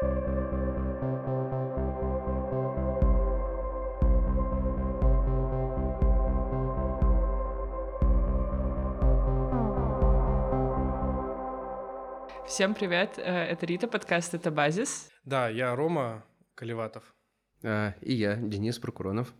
Всем привет, э, это Рита, подкаст «Это базис». Да, я Рома Колеватов. А, и я, Денис Прокуронов.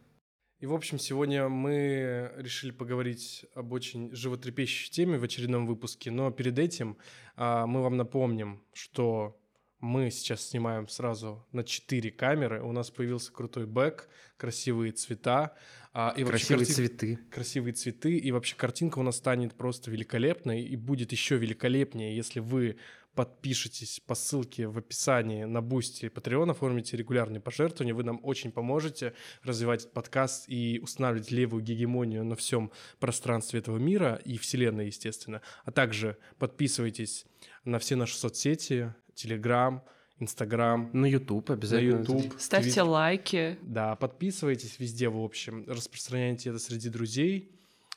И, в общем, сегодня мы решили поговорить об очень животрепещущей теме в очередном выпуске, но перед этим а, мы вам напомним, что мы сейчас снимаем сразу на 4 камеры. У нас появился крутой бэк, красивые цвета. А, и красивые карти... цветы. Красивые цветы. И вообще картинка у нас станет просто великолепной. И будет еще великолепнее, если вы подпишитесь по ссылке в описании на Boosty и Patreon, оформите регулярные пожертвования, вы нам очень поможете развивать этот подкаст и устанавливать левую гегемонию на всем пространстве этого мира и вселенной, естественно. А также подписывайтесь на все наши соцсети, Телеграм, Инстаграм. На Ютуб обязательно. На Ютуб. Ставьте твит... лайки. Да, подписывайтесь везде, в общем. Распространяйте это среди друзей.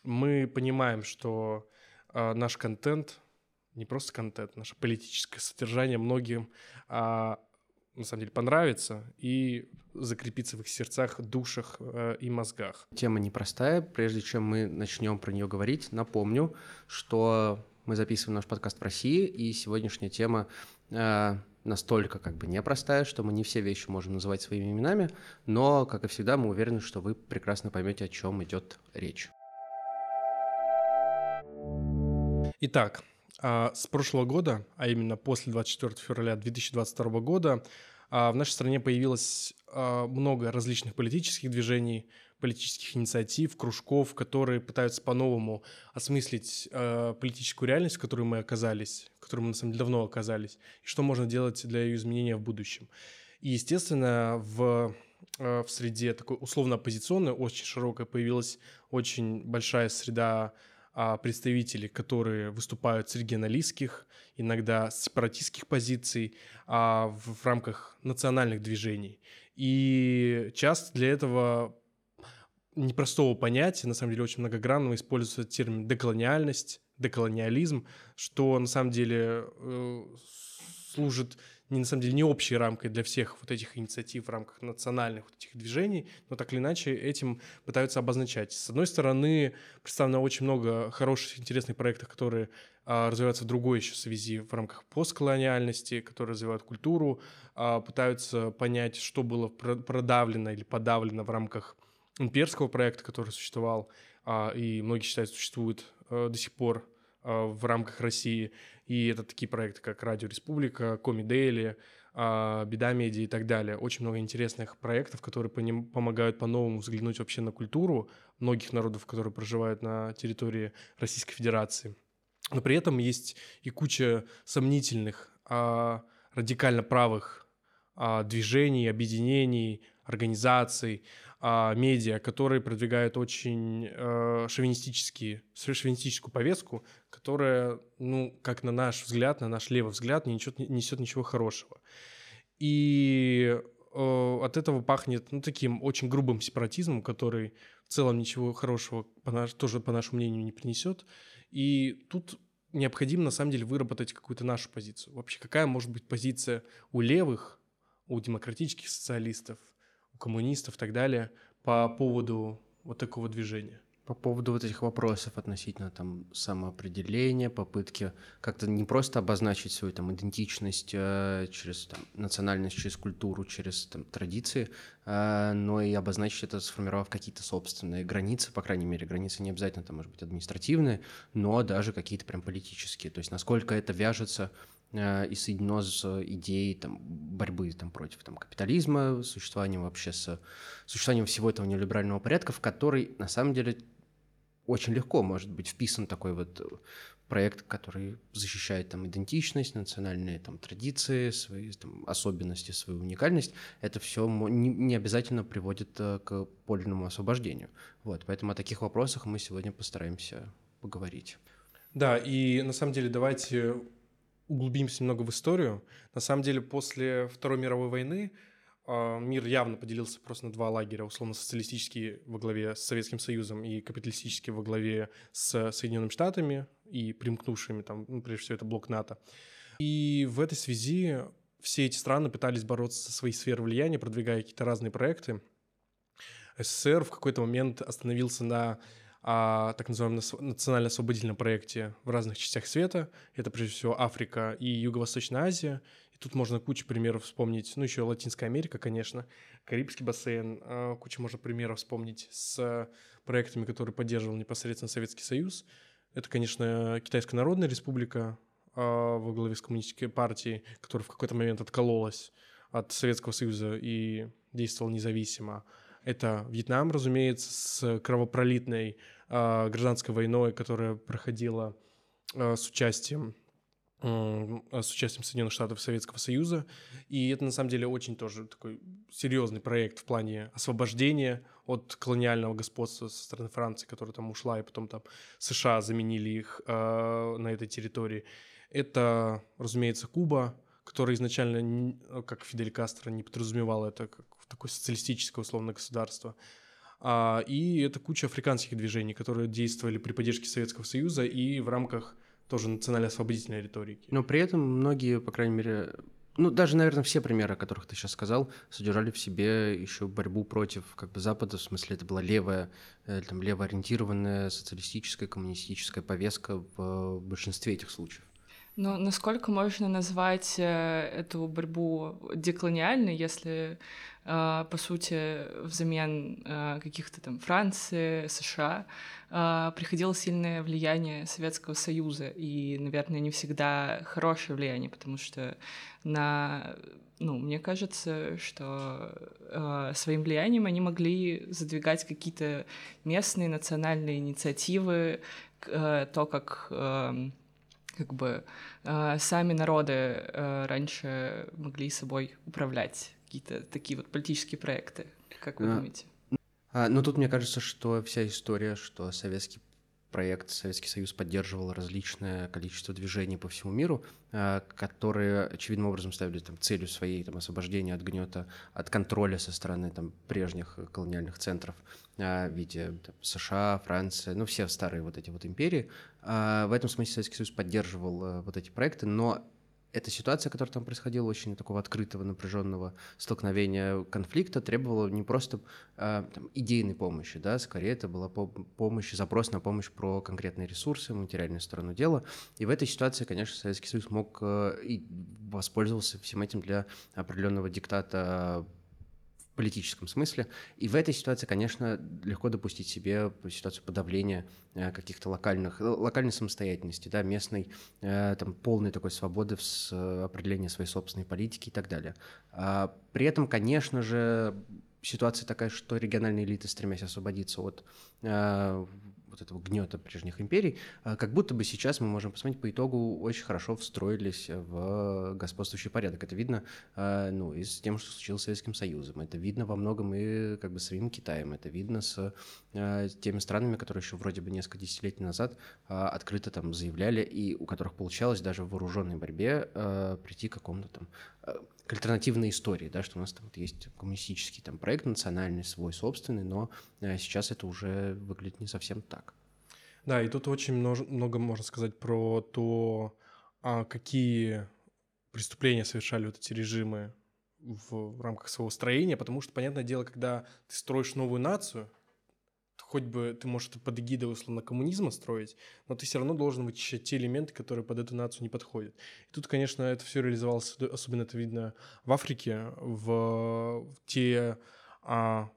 Мы понимаем, что э, наш контент не просто контент, наше политическое содержание многим а, на самом деле понравится и закрепится в их сердцах, душах э, и мозгах. Тема непростая. Прежде чем мы начнем про нее говорить, напомню, что мы записываем наш подкаст в России, и сегодняшняя тема э, настолько как бы непростая, что мы не все вещи можем называть своими именами, но, как и всегда, мы уверены, что вы прекрасно поймете, о чем идет речь. Итак, а, с прошлого года, а именно после 24 февраля 2022 года, а, в нашей стране появилось а, много различных политических движений, политических инициатив, кружков, которые пытаются по-новому осмыслить политическую реальность, в которой мы оказались, в которой мы на самом деле давно оказались, и что можно делать для ее изменения в будущем. И, естественно, в в среде такой условно-оппозиционной, очень широкой, появилась очень большая среда а, представители, которые выступают с регионалистских, иногда с сепаратистских позиций а, в, в рамках национальных движений. И часто для этого непростого понятия, на самом деле очень многогранного, используется термин деколониальность, деколониализм, что на самом деле э, служит не на самом деле не общей рамкой для всех вот этих инициатив в рамках национальных вот этих движений, но так или иначе этим пытаются обозначать. С одной стороны, представлено очень много хороших, интересных проектов, которые а, развиваются в другой еще связи в рамках постколониальности, которые развивают культуру, а, пытаются понять, что было продавлено или подавлено в рамках имперского проекта, который существовал, а, и многие считают, существует а, до сих пор а, в рамках России. И это такие проекты, как Радио Республика, Коми а, Беда Медиа и так далее. Очень много интересных проектов, которые по ним помогают по-новому взглянуть вообще на культуру многих народов, которые проживают на территории Российской Федерации. Но при этом есть и куча сомнительных, а, радикально правых движений, объединений, организаций, а, медиа, которые продвигают очень э, шовинистические, шовинистическую повестку, которая, ну, как на наш взгляд, на наш левый взгляд, не несет, не несет ничего хорошего. И э, от этого пахнет, ну, таким очень грубым сепаратизмом, который в целом ничего хорошего, по наш, тоже, по нашему мнению, не принесет. И тут необходимо, на самом деле, выработать какую-то нашу позицию. Вообще, какая может быть позиция у левых, у демократических социалистов, коммунистов и так далее по поводу вот такого движения? По поводу вот этих вопросов относительно там самоопределения, попытки как-то не просто обозначить свою там идентичность э, через там, национальность, через культуру, через там, традиции, э, но и обозначить это, сформировав какие-то собственные границы, по крайней мере, границы не обязательно там, может быть, административные, но даже какие-то прям политические. То есть насколько это вяжется и соединено с идеей там, борьбы там, против там, капитализма, существованием вообще с существованием всего этого неолиберального порядка, в который на самом деле очень легко может быть вписан такой вот проект, который защищает там идентичность, национальные там традиции, свои там, особенности, свою уникальность. Это все не, не обязательно приводит э, к подлинному освобождению. Вот, поэтому о таких вопросах мы сегодня постараемся поговорить. Да, и на самом деле давайте углубимся немного в историю. На самом деле, после Второй мировой войны э, мир явно поделился просто на два лагеря, условно социалистический во главе с Советским Союзом и капиталистический во главе с Соединенными Штатами и примкнувшими там, ну, прежде всего, это блок НАТО. И в этой связи все эти страны пытались бороться за свои сферы влияния, продвигая какие-то разные проекты. СССР в какой-то момент остановился на а, так называемом национально-освободительном проекте в разных частях света. Это, прежде всего, Африка и Юго-Восточная Азия. И тут можно кучу примеров вспомнить. Ну, еще Латинская Америка, конечно, Карибский бассейн. А, кучу можно примеров вспомнить с проектами, которые поддерживал непосредственно Советский Союз. Это, конечно, Китайская Народная Республика а, во главе с коммунистической партией, которая в какой-то момент откололась от Советского Союза и действовала независимо. Это Вьетнам, разумеется, с кровопролитной э, гражданской войной, которая проходила э, с участием с участием Соединенных Штатов и Советского Союза. И это на самом деле очень тоже такой серьезный проект в плане освобождения от колониального господства со стороны Франции, которая там ушла, и потом там США заменили их э, на этой территории. Это, разумеется, Куба, которая изначально, как Фидель Кастро, не подразумевала это как такое социалистическое условное государство. А, и это куча африканских движений, которые действовали при поддержке Советского Союза и в рамках тоже национально-освободительной риторики. Но при этом многие, по крайней мере, ну, даже, наверное, все примеры, о которых ты сейчас сказал, содержали в себе еще борьбу против как бы Запада, в смысле это была левая, э, там, левоориентированная социалистическая, коммунистическая повестка в большинстве этих случаев. Но насколько можно назвать э, эту борьбу деколониальной, если, э, по сути, взамен э, каких-то там Франции, США приходило сильное влияние Советского Союза, и, наверное, не всегда хорошее влияние, потому что на ну, мне кажется, что э, своим влиянием они могли задвигать какие-то местные национальные инициативы, э, то, как э, как бы э, сами народы э, раньше могли собой управлять какие-то такие вот политические проекты. Как вы а, думаете? А, ну тут мне кажется, что вся история, что советский проект Советский Союз поддерживал различное количество движений по всему миру, а, которые очевидным образом ставили там, целью своей там, освобождения от гнета, от контроля со стороны там, прежних колониальных центров а, в виде там, США, Франции, ну все старые вот эти вот империи. А, в этом смысле Советский Союз поддерживал э, вот эти проекты, но эта ситуация, которая там происходила, очень такого открытого, напряженного столкновения, конфликта, требовала не просто э, там, идейной помощи, да, скорее это была по помощь, запрос на помощь про конкретные ресурсы, материальную сторону дела. И в этой ситуации, конечно, Советский Союз мог э, и воспользовался всем этим для определенного диктата политическом смысле. И в этой ситуации, конечно, легко допустить себе ситуацию подавления э, каких-то локальных, э, локальной самостоятельности, да, местной, э, там, полной такой свободы в определении своей собственной политики и так далее. А при этом, конечно же, ситуация такая, что региональные элиты, стремясь освободиться от вот этого гнета прежних империй, а, как будто бы сейчас мы можем посмотреть по итогу очень хорошо встроились в господствующий порядок. Это видно а, ну, и с тем, что случилось с Советским Союзом. Это видно во многом и как бы самим Китаем. Это видно с а, теми странами, которые еще вроде бы несколько десятилетий назад открыто там заявляли и у которых получалось даже в вооруженной борьбе прийти к какому-то там к альтернативной истории, да, что у нас там вот есть коммунистический там проект национальный, свой собственный, но э, сейчас это уже выглядит не совсем так. Да, и тут очень много, много можно сказать про то, а, какие преступления совершали вот эти режимы в, в рамках своего строения, потому что, понятное дело, когда ты строишь новую нацию, хоть бы ты можешь это под эгидой условно коммунизма строить, но ты все равно должен вычищать те элементы, которые под эту нацию не подходят. И тут, конечно, это все реализовалось, особенно это видно в Африке, в, те а,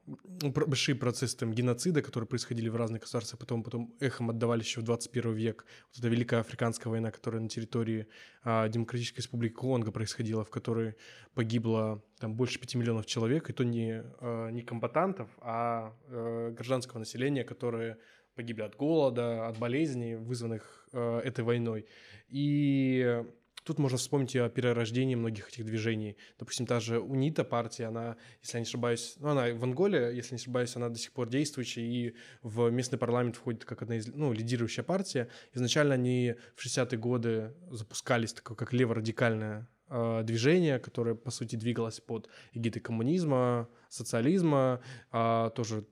ну, большие процессы там, геноцида, которые происходили в разных государствах, потом, потом эхом отдавались еще в 21 век. Вот эта Великая Африканская война, которая на территории а, Демократической Республики Конго происходила, в которой погибло там, больше 5 миллионов человек, и то не, а, не комбатантов, а, а гражданского населения, которые погибли от голода, от болезней, вызванных а, этой войной. И Тут можно вспомнить о перерождении многих этих движений. Допустим, та же УНИТА партия, она, если я не ошибаюсь, ну, она в Анголе, если не ошибаюсь, она до сих пор действующая и в местный парламент входит как одна из, ну, лидирующая партия. Изначально они в 60-е годы запускались такое, как леворадикальное э, движение, которое, по сути, двигалось под эгидой коммунизма, социализма, э, тоже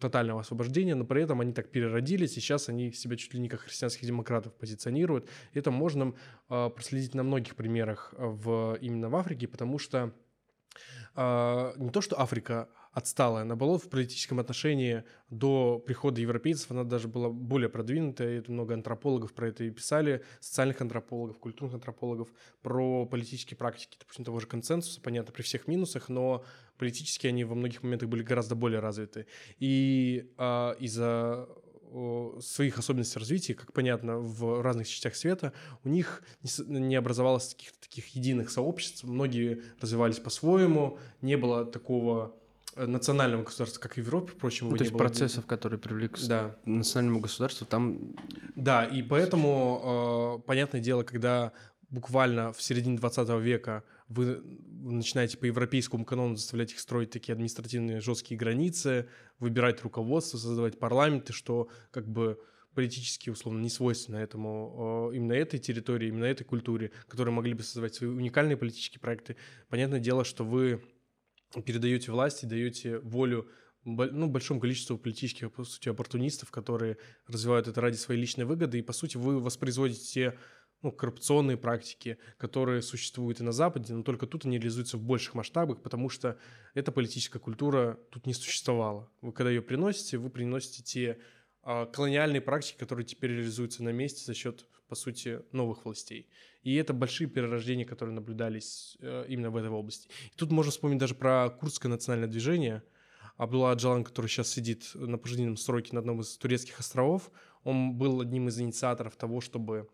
тотального освобождения, но при этом они так переродились, и сейчас они себя чуть ли не как христианских демократов позиционируют. Это можно э, проследить на многих примерах в, именно в Африке, потому что э, не то, что Африка отсталая. Наоборот, в политическом отношении до прихода европейцев она даже была более продвинутая. И много антропологов про это и писали, социальных антропологов, культурных антропологов, про политические практики, допустим, того же консенсуса, понятно, при всех минусах, но политически они во многих моментах были гораздо более развиты. И э, из-за своих особенностей развития, как понятно, в разных частях света, у них не образовалось таких, таких единых сообществ, многие развивались по-своему, не было такого национального государства, как и в Европе, впрочем, ну, то есть было... процессов, которые привели к да. национальному государству, там... Да, и поэтому, э, понятное дело, когда буквально в середине 20 века вы начинаете по европейскому канону заставлять их строить такие административные жесткие границы, выбирать руководство, создавать парламенты, что как бы политически, условно, не свойственно этому, э, именно этой территории, именно этой культуре, которые могли бы создавать свои уникальные политические проекты. Понятное дело, что вы передаете власть и даете волю ну, большому количеству политических, по сути, оппортунистов, которые развивают это ради своей личной выгоды, и, по сути, вы воспроизводите те ну, коррупционные практики, которые существуют и на Западе, но только тут они реализуются в больших масштабах, потому что эта политическая культура тут не существовала. Вы когда ее приносите, вы приносите те а, колониальные практики, которые теперь реализуются на месте за счет, по сути, новых властей. И это большие перерождения, которые наблюдались э, именно в этой области. И тут можно вспомнить даже про курдское национальное движение. Абдулла Аджалан, который сейчас сидит на пожизненном сроке на одном из турецких островов, он был одним из инициаторов того, чтобы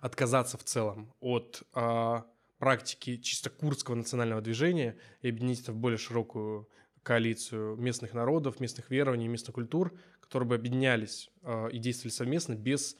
отказаться в целом от а, практики чисто курдского национального движения и объединить это в более широкую коалицию местных народов, местных верований, местных культур, которые бы объединялись э, и действовали совместно без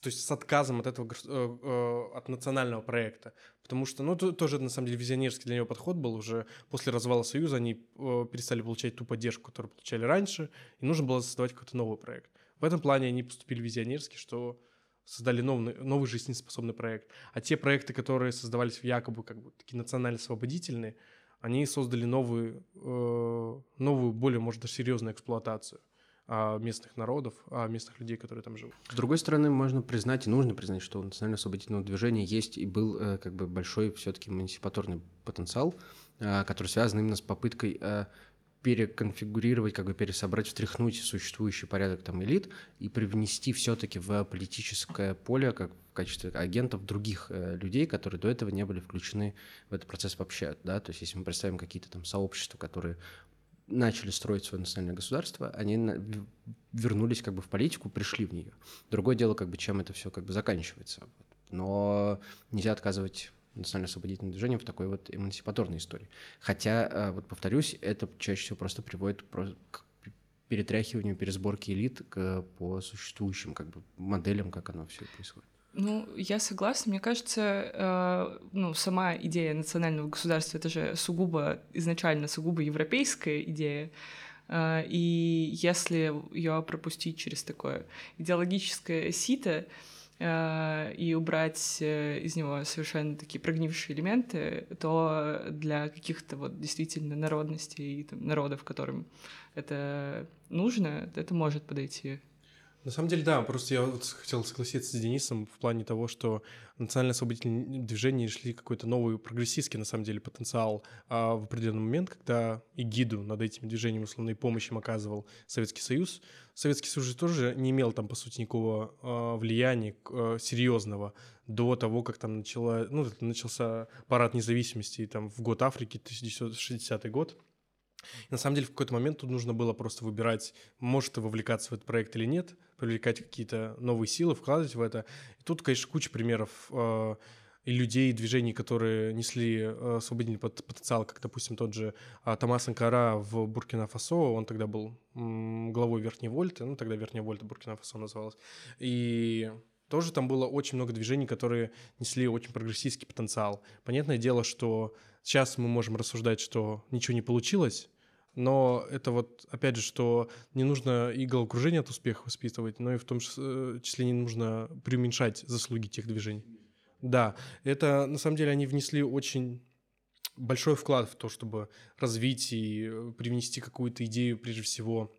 то есть с отказом от этого, э, э, от национального проекта. Потому что, ну, тоже, на самом деле, визионерский для него подход был уже после развала Союза, они э, перестали получать ту поддержку, которую получали раньше, и нужно было создавать какой-то новый проект. В этом плане они поступили визионерски, что создали новый, новый жизнеспособный проект. А те проекты, которые создавались в якобы как бы такие национально-освободительные, они создали новую, новую, более, может, даже серьезную эксплуатацию местных народов, местных людей, которые там живут. С другой стороны, можно признать и нужно признать, что у национально-освободительного движения есть и был э, как бы большой все-таки эмансипаторный потенциал, э, который связан именно с попыткой э, переконфигурировать, как бы пересобрать, встряхнуть существующий порядок там элит и привнести все-таки в политическое поле как в качестве агентов других э, людей, которые до этого не были включены в этот процесс вообще, да, то есть если мы представим какие-то там сообщества, которые начали строить свое национальное государство, они вернулись как бы в политику, пришли в нее. Другое дело, как бы, чем это все как бы заканчивается. Но нельзя отказывать национально-освободительным движением в такой вот эмансипаторной истории. Хотя, э, вот повторюсь, это чаще всего просто приводит к перетряхиванию, пересборке элит по существующим как бы моделям, как оно все происходит. Ну, я согласна. Мне кажется, э, ну, сама идея национального государства это же сугубо изначально сугубо европейская идея. Э, и если ее пропустить через такое идеологическое сито э, и убрать э, из него совершенно такие прогнившие элементы, то для каких-то вот действительно народностей и народов, которым это нужно, это может подойти. На самом деле, да, просто я вот хотел согласиться с Денисом в плане того, что национально-освободительные движения шли какой-то новый прогрессистский, на самом деле, потенциал а в определенный момент, когда эгиду над этими движениями условной помощи им оказывал Советский Союз. Советский Союз же тоже не имел там, по сути, никакого а, влияния а, серьезного до того, как там начала, ну, начался парад независимости там, в год Африки, 1960 год. И на самом деле в какой-то момент тут нужно было просто выбирать, может ты вовлекаться в этот проект или нет, привлекать какие-то новые силы, вкладывать в это. И тут, конечно, куча примеров э, и людей, и движений, которые несли э, освободительный потенциал, как, допустим, тот же э, Томас Анкара в Буркина-Фасо, он тогда был главой Верхней Вольты, ну, тогда Верхняя Вольта Буркина-Фасо называлась, и тоже там было очень много движений, которые несли очень прогрессистский потенциал. Понятное дело, что сейчас мы можем рассуждать, что ничего не получилось, но это вот, опять же, что не нужно и головокружение от успеха воспитывать, но и в том э, числе не нужно преуменьшать заслуги тех движений. Да, это на самом деле они внесли очень большой вклад в то, чтобы развить и э, привнести какую-то идею, прежде всего,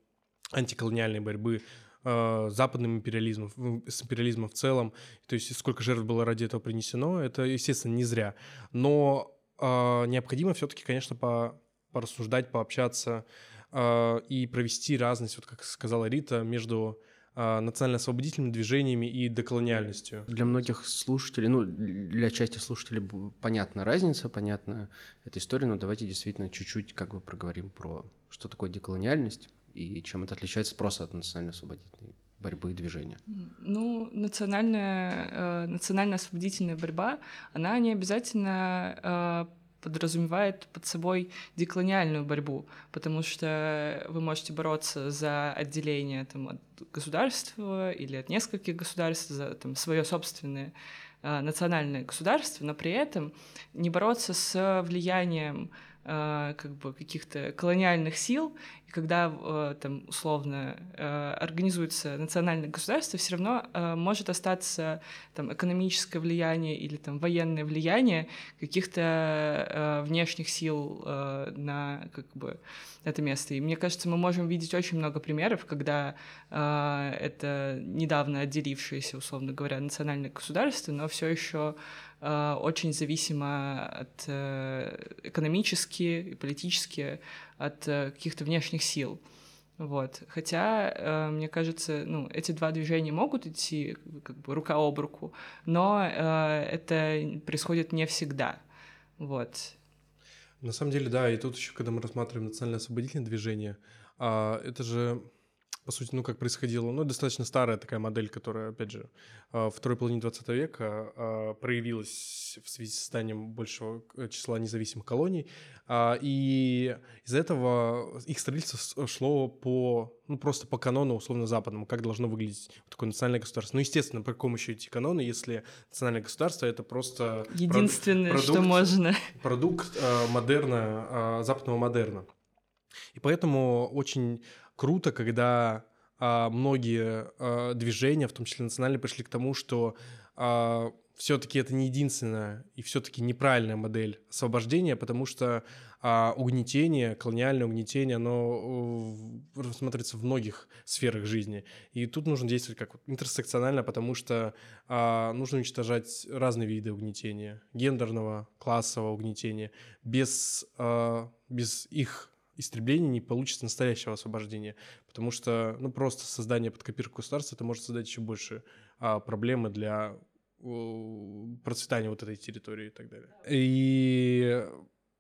антиколониальной борьбы э, западным империализмом, с империализмом в целом. То есть сколько жертв было ради этого принесено, это, естественно, не зря. Но э, необходимо все-таки, конечно, по, порассуждать, пообщаться э, и провести разность, вот как сказала Рита, между а, национально-освободительными движениями и деколониальностью. Для многих слушателей, ну, для части слушателей понятна разница, понятна эта история, но давайте действительно чуть-чуть как бы проговорим про что такое деколониальность и чем это отличается просто от национально-освободительной борьбы и движения? Ну, национальная, э, национально-освободительная борьба, она не обязательно э, подразумевает под собой деколониальную борьбу, потому что вы можете бороться за отделение там, от государства или от нескольких государств, за там, свое собственное э, национальное государство, но при этом не бороться с влиянием как бы каких-то колониальных сил когда э, там условно э, организуется национальное государство, все равно э, может остаться там экономическое влияние или там военное влияние каких-то внешних сил на как бы это место. И мне кажется, мы можем видеть очень много примеров, когда это недавно отделившееся, условно говоря, национальное государство, но все еще очень зависимо от экономически и политически от э, каких-то внешних сил. Вот. Хотя, э, мне кажется, ну, эти два движения могут идти как бы рука об руку, но э, это происходит не всегда. Вот. На самом деле, да, и тут еще, когда мы рассматриваем национально-освободительное движение, а, это же по сути, ну, как происходило, ну, достаточно старая такая модель, которая, опять же, а, второй половине 20 века а, проявилась в связи с созданием большего числа независимых колоний, а, и из-за этого их строительство шло по, ну, просто по канону, условно, западному, как должно выглядеть такое национальное государство. Ну, естественно, по какому еще идти канону, если национальное государство — это просто... Единственное, продукт, что можно. Продукт модерна, западного модерна. И поэтому очень круто, когда а, многие а, движения, в том числе национальные, пришли к тому, что а, все-таки это не единственная и все-таки неправильная модель освобождения, потому что а, угнетение, колониальное угнетение, оно э, рассматривается в многих сферах жизни. И тут нужно действовать как интерсекционально, потому что а, нужно уничтожать разные виды угнетения, гендерного, классового угнетения. Без, а, без их истребления не получится настоящего освобождения, потому что, ну, просто создание под копирку государства это может создать еще больше а, проблемы для процветания вот этой территории и так далее. И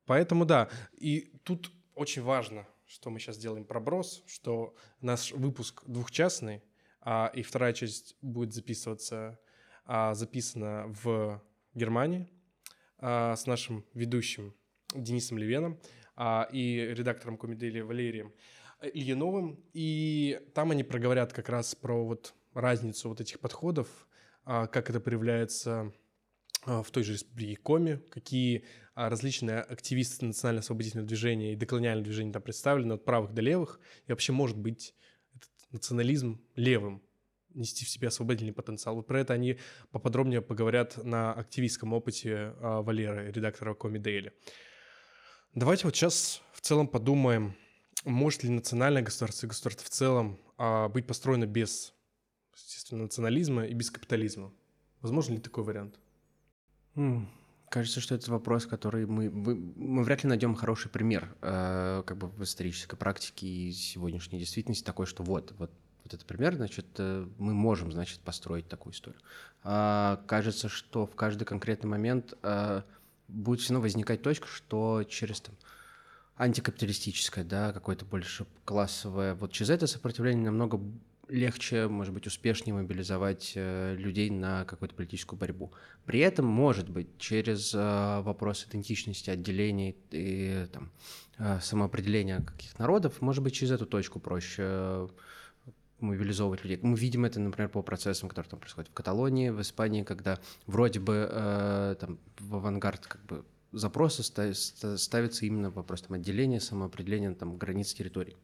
поэтому, да, и тут очень важно, что мы сейчас делаем проброс, что наш выпуск двухчастный, а, и вторая часть будет записываться, а, записана в Германии а, с нашим ведущим Денисом Левеном а, и редактором Комедели Валерием Ильиновым. И там они проговорят как раз про вот разницу вот этих подходов, а, как это проявляется а, в той же республике Коми, какие а, различные активисты национально-освободительного движения и деколониального движения там представлены от правых до левых, и вообще может быть этот национализм левым, нести в себе освободительный потенциал. Вот про это они поподробнее поговорят на активистском опыте Валеры, редактора Коми Дейли. Давайте вот сейчас в целом подумаем, может ли национальное государство и государство в целом а, быть построено без, естественно, национализма и без капитализма? Возможно ли такой вариант? Mm. Кажется, что это вопрос, который мы, мы, мы вряд ли найдем хороший пример э, как бы в исторической практике и сегодняшней действительности такой, что вот, вот, вот этот пример, значит, э, мы можем, значит, построить такую историю. А, кажется, что в каждый конкретный момент э, будет все равно возникать точка, что через там, антикапиталистическое, да, какое-то больше классовое, вот через это сопротивление намного легче, может быть, успешнее мобилизовать э, людей на какую-то политическую борьбу. При этом, может быть, через э, вопрос идентичности, отделений и там, э, самоопределения каких народов, может быть, через эту точку проще мобилизовывать людей. Мы видим это, например, по процессам, которые там происходят в Каталонии, в Испании, когда вроде бы э, там в авангард как бы запроса ставится именно вопрос там, отделения, самоопределения там, границ территорий.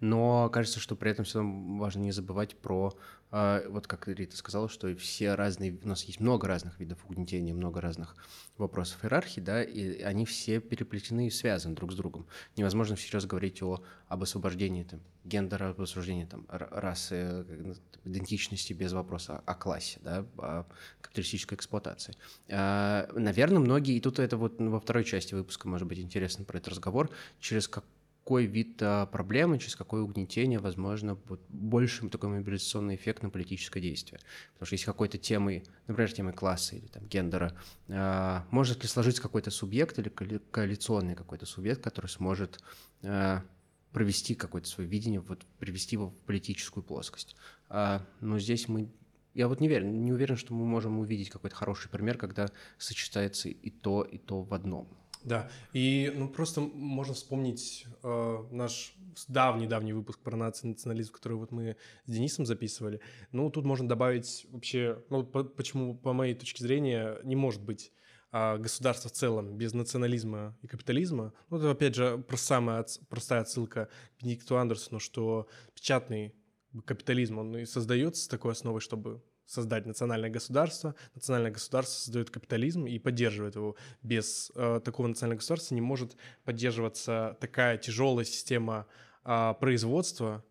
Но кажется, что при этом все важно не забывать про а, вот как Рита сказала, что все разные, у нас есть много разных видов угнетения, много разных вопросов иерархии, да, и они все переплетены и связаны друг с другом. Невозможно всерьез говорить о, об освобождении там, гендера, об освобождении там, расы, ну, идентичности без вопроса о классе, да, о капиталистической эксплуатации. А, наверное, многие, и тут это вот во второй части выпуска может быть интересно про этот разговор, через как какой вид а, проблемы, через какое угнетение, возможно, вот, большим такой мобилизационный эффект на политическое действие. Потому что если какой-то темой, например, темой класса или там, гендера, а, может ли сложиться какой-то субъект или коалиционный какой-то субъект, который сможет а, провести какое-то свое видение, вот, привести его в политическую плоскость. Но здесь мы я вот не уверен, не уверен, что мы можем увидеть какой-то хороший пример, когда сочетается и то, и то в одном. Да, и ну просто можно вспомнить э, наш давний-давний выпуск про национализм, который вот мы с Денисом записывали. Ну, тут можно добавить вообще, ну, по, почему, по моей точке зрения, не может быть э, государства в целом без национализма и капитализма. Ну, это, опять же, самая простая отсылка к Бенедикту Андерсону, что печатный капитализм, он и создается с такой основой, чтобы создать национальное государство. Национальное государство создает капитализм и поддерживает его. Без э, такого национального государства не может поддерживаться такая тяжелая система э, производства,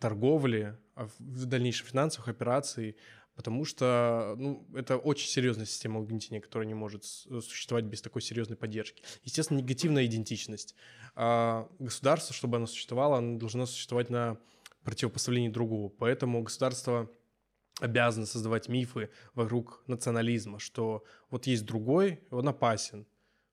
торговли, а в дальнейшем финансовых операций, потому что ну, это очень серьезная система угнетения, которая не может существовать без такой серьезной поддержки. Естественно, негативная идентичность. А государство, чтобы оно существовало, оно должно существовать на противопоставлении другого. Поэтому государство обязаны создавать мифы вокруг национализма, что вот есть другой, он опасен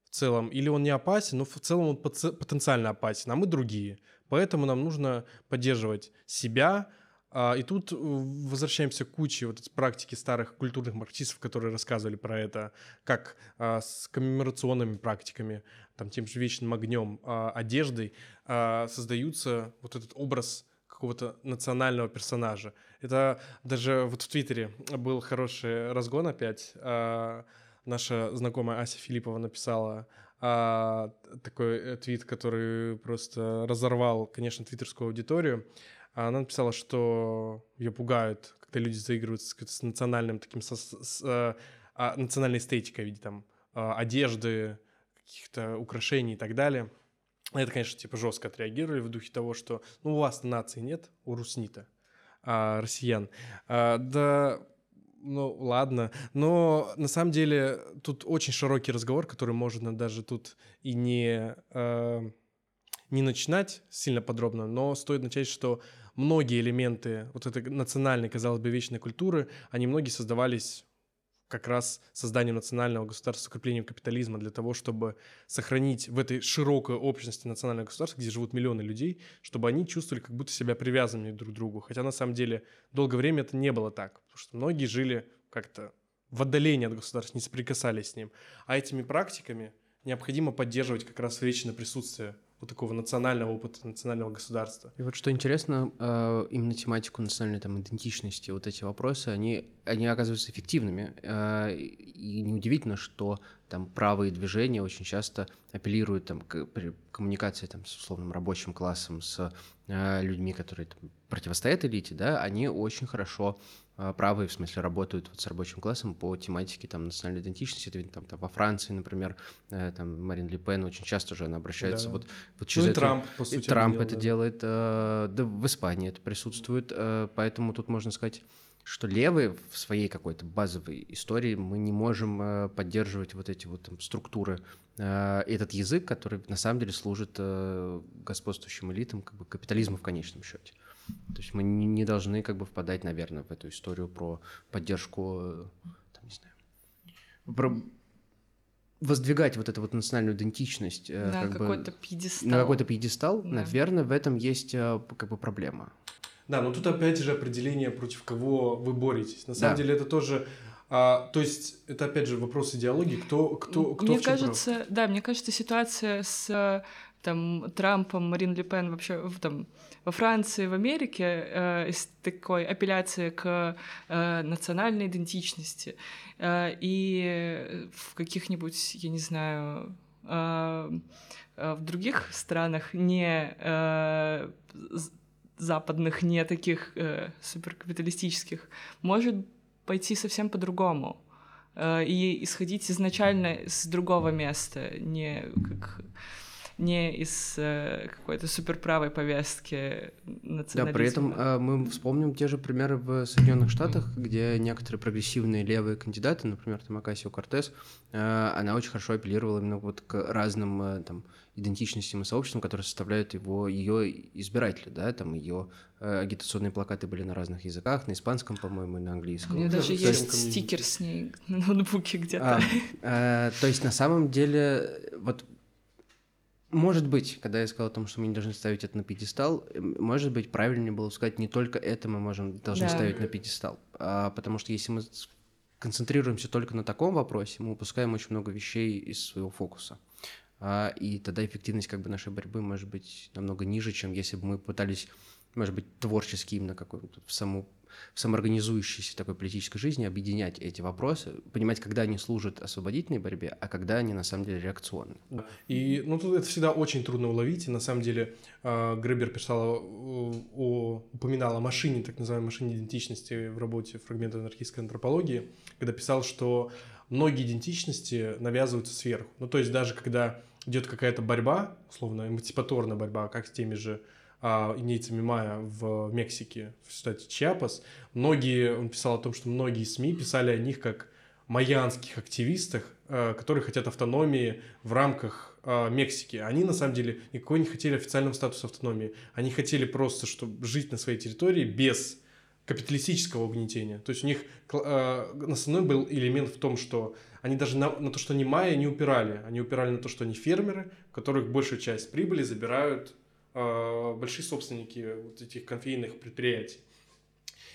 в целом, или он не опасен, но в целом он потенциально опасен, а мы другие. Поэтому нам нужно поддерживать себя, а, и тут возвращаемся к куче вот практики старых культурных марксистов, которые рассказывали про это, как а, с коммеморационными практиками, там, тем же вечным огнем, а, одеждой создаются вот этот образ какого-то национального персонажа. Это даже вот в Твиттере был хороший разгон опять. А, наша знакомая Ася Филиппова написала а, такой э, твит, который просто разорвал, конечно, твиттерскую аудиторию. Она написала, что ее пугают, когда люди заигрывают с, национальным таким, с, с, а, а, национальной эстетикой в виде там а, одежды, каких-то украшений и так далее. Это, конечно, типа жестко отреагировали в духе того, что ну у вас нации нет, у руснита, а, россиян. А, да, ну ладно, но на самом деле тут очень широкий разговор, который можно даже тут и не, э, не начинать сильно подробно, но стоит начать, что многие элементы вот этой национальной, казалось бы, вечной культуры, они многие создавались как раз созданием национального государства, укреплением капитализма для того, чтобы сохранить в этой широкой общности национального государства, где живут миллионы людей, чтобы они чувствовали как будто себя привязанными друг к другу. Хотя на самом деле долгое время это не было так, потому что многие жили как-то в отдалении от государства, не соприкасались с ним. А этими практиками необходимо поддерживать как раз вечное присутствие вот такого национального опыта, национального государства. И вот что интересно, э, именно тематику национальной там, идентичности, вот эти вопросы, они, они оказываются эффективными. Э, и неудивительно, что там правые движения очень часто апеллируют там, к, при коммуникации там, с условным рабочим классом, с э, людьми, которые там, противостоят элите, да, они очень хорошо а, правые, в смысле, работают вот с рабочим классом по тематике там, национальной идентичности. Это видно там, там, во Франции, например, э, там Марин Ле Пен очень часто уже она обращается да. вот, вот через ну, и это. Трамп, по сути, и Трамп делал, это да. делает, э, да в Испании это присутствует, э, поэтому тут можно сказать, что левые в своей какой-то базовой истории мы не можем э, поддерживать вот эти вот там, структуры, э, этот язык, который на самом деле служит э, господствующим элитам, как бы капитализму в конечном счете. То есть мы не должны как бы впадать, наверное, в эту историю про поддержку, там, не знаю, про воздвигать вот эту вот национальную идентичность на как какой-то бы, пьедестал. На какой-то пьедестал, да. наверное, в этом есть как бы проблема. Да, но тут опять же определение, против кого вы боретесь. На самом да. деле это тоже а, то есть это опять же вопрос идеологии, кто кто кто мне кажется, прав? да, мне кажется ситуация с там Трампом, Марин Ле Пен вообще в, там, во Франции, в Америке э, из такой апелляции к э, национальной идентичности э, и в каких-нибудь, я не знаю, э, э в других странах не э, западных, не таких э, суперкапиталистических, может пойти совсем по-другому. Э, и исходить изначально с другого места, не как не из э, какой-то суперправой повестки национализма. Да, при этом э, мы вспомним те же примеры в Соединенных Штатах, где некоторые прогрессивные левые кандидаты, например, там Акасио Кортес, э, она очень хорошо апеллировала именно вот к разным э, там идентичностям и сообществам, которые составляют его ее избиратели, да, там ее э, агитационные плакаты были на разных языках, на испанском, по-моему, и на английском. У меня даже есть есть стикер с ней на ноутбуке где-то. А, э, то есть на самом деле вот может быть, когда я сказал о том, что мы не должны ставить это на пьедестал, может быть, правильнее было сказать, не только это мы можем, должны да. ставить на пьедестал. А, потому что если мы концентрируемся только на таком вопросе, мы упускаем очень много вещей из своего фокуса. А, и тогда эффективность как бы нашей борьбы может быть намного ниже, чем если бы мы пытались, может быть, творчески именно какой-то в саму в самоорганизующейся такой политической жизни объединять эти вопросы, понимать, когда они служат освободительной борьбе, а когда они на самом деле реакционны. И ну, тут это всегда очень трудно уловить, и на самом деле э, Гребер писал о, упоминал о машине, так называемой машине идентичности в работе фрагмента анархистской антропологии, когда писал, что многие идентичности навязываются сверху. Ну, то есть даже когда идет какая-то борьба, условно, эмансипаторная борьба, как с теми же а, индейцами майя в Мексике, в штате Чиапас, многие, он писал о том, что многие СМИ писали о них как майянских активистах, а, которые хотят автономии в рамках а, Мексики. Они, на самом деле, никакой не хотели официального статуса автономии. Они хотели просто, чтобы жить на своей территории без капиталистического угнетения. То есть у них основной был элемент в том, что они даже на, на то, что они майя, не упирали. Они упирали на то, что они фермеры, которых большую часть прибыли забирают э, большие собственники вот этих кофейных предприятий.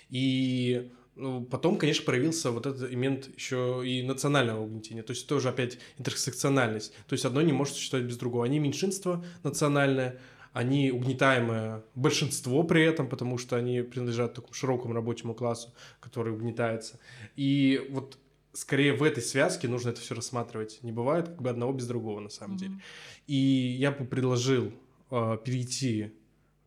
И ну, потом, конечно, проявился вот этот элемент еще и национального угнетения, то есть тоже опять интерсекциональность. То есть одно не может существовать без другого. Они меньшинство национальное, они угнетаемое большинство при этом, потому что они принадлежат такому широкому рабочему классу, который угнетается. И вот скорее в этой связке нужно это все рассматривать. Не бывает как бы одного без другого на самом mm-hmm. деле. И я бы предложил э, перейти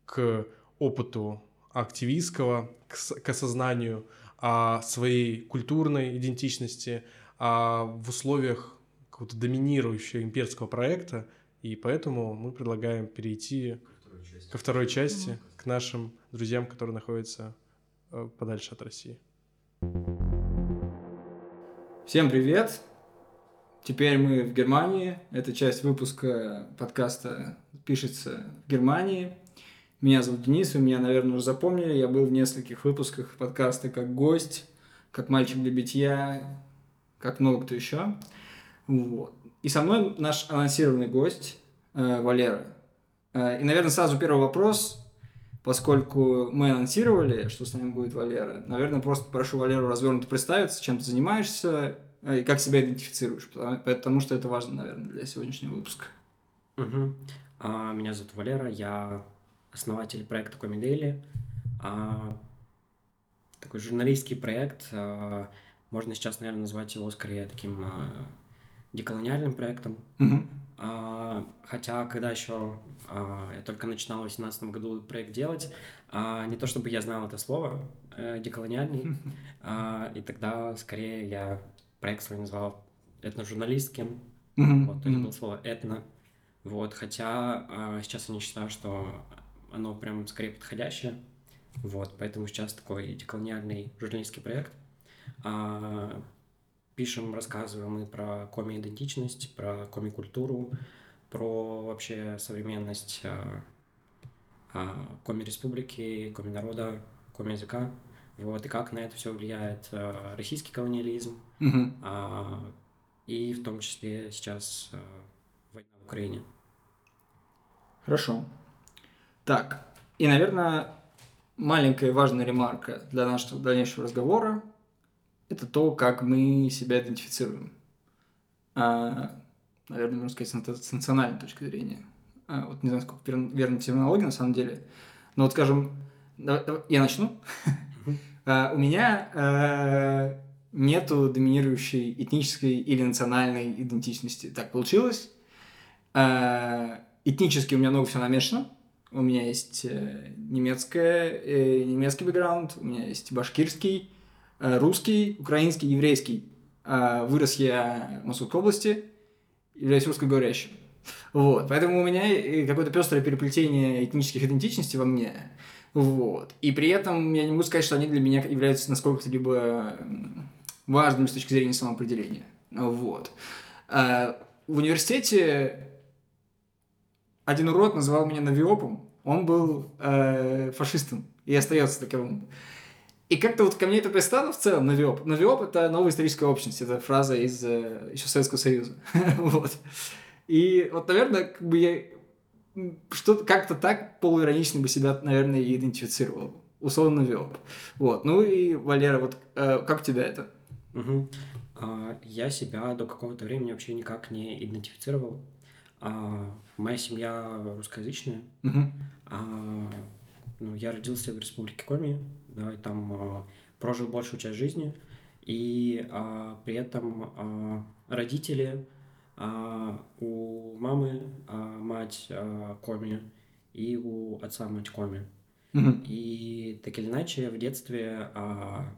к опыту активистского, к, к осознанию о своей культурной идентичности, а в условиях какого-то доминирующего имперского проекта, и поэтому мы предлагаем перейти ко второй части, mm-hmm. к нашим друзьям, которые находятся э, подальше от России. Всем привет! Теперь мы в Германии. Эта часть выпуска подкаста пишется в Германии. Меня зовут Денис, вы меня, наверное, уже запомнили. Я был в нескольких выпусках подкаста как гость, как мальчик для битья, как много кто еще. Вот. И со мной наш анонсированный гость э, Валера. Э, и, наверное, сразу первый вопрос, поскольку мы анонсировали, что с нами будет Валера. Наверное, просто прошу Валеру развернуто представиться, чем ты занимаешься э, и как себя идентифицируешь, потому, потому что это важно, наверное, для сегодняшнего выпуска. Угу. А, меня зовут Валера, я основатель проекта Комидели. А, такой журналистский проект. А, можно сейчас, наверное, назвать его скорее таким деколониальным проектом. Угу. Хотя, когда еще я только начинал в 2018 году проект делать, не то чтобы я знал это слово, э, деколониальный, и тогда скорее я проект свой назвал этножурналистским. Mm-hmm. Вот, то есть было слово этно. Вот, хотя а, сейчас я не считаю, что оно прям скорее подходящее. Вот, поэтому сейчас такой деколониальный журналистский проект. А, пишем, рассказываем мы про коми-идентичность, про коми-культуру, про вообще современность а, а, коми-республики, коми-народа, коми-языка. Вот, и как на это все влияет а, российский колониализм, угу. а, и в том числе сейчас а, война в Украине. Хорошо. Так, и, наверное, маленькая важная ремарка для нашего дальнейшего разговора – это то, как мы себя идентифицируем. А, наверное, можно сказать, с национальной точки зрения. А, вот не знаю, сколько верной терминологии на самом деле. Но вот, скажем, я начну. А, у меня а, нету доминирующей этнической или национальной идентичности. Так получилось. А, этнически у меня много всего намешано. У меня есть э, немецкая, э, немецкий бэкграунд, у меня есть башкирский, русский, украинский, еврейский. А вырос я в Московской области, являюсь русскоговорящим. Вот, поэтому у меня э, какое-то пестрое переплетение этнических идентичностей во мне. Вот. И при этом я не могу сказать, что они для меня являются насколько-то либо важными с точки зрения самоопределения. Вот. А в университете один урод называл меня навиопом. Он был э, фашистом и остается таковым. И как-то вот ко мне это пристало в целом, навиоп. Навиоп — это новая историческая общность, это фраза из э, еще Советского Союза. вот. И вот, наверное, как бы я что-то как-то так полуиронично бы себя, наверное, и идентифицировал. Условно навиоп. Вот. Ну и, Валера, вот э, как у тебя это? Мгм. А, Я себя до какого-то времени вообще никак не идентифицировал. А, Моя семья русскоязычная. Мгм. А, ну, я родился в Республике Коми, да, и там а, прожил большую часть жизни. И а, при этом а, родители а, у мамы а, мать а, Коми и у отца мать Коми. Мгм. И так или иначе в детстве, а,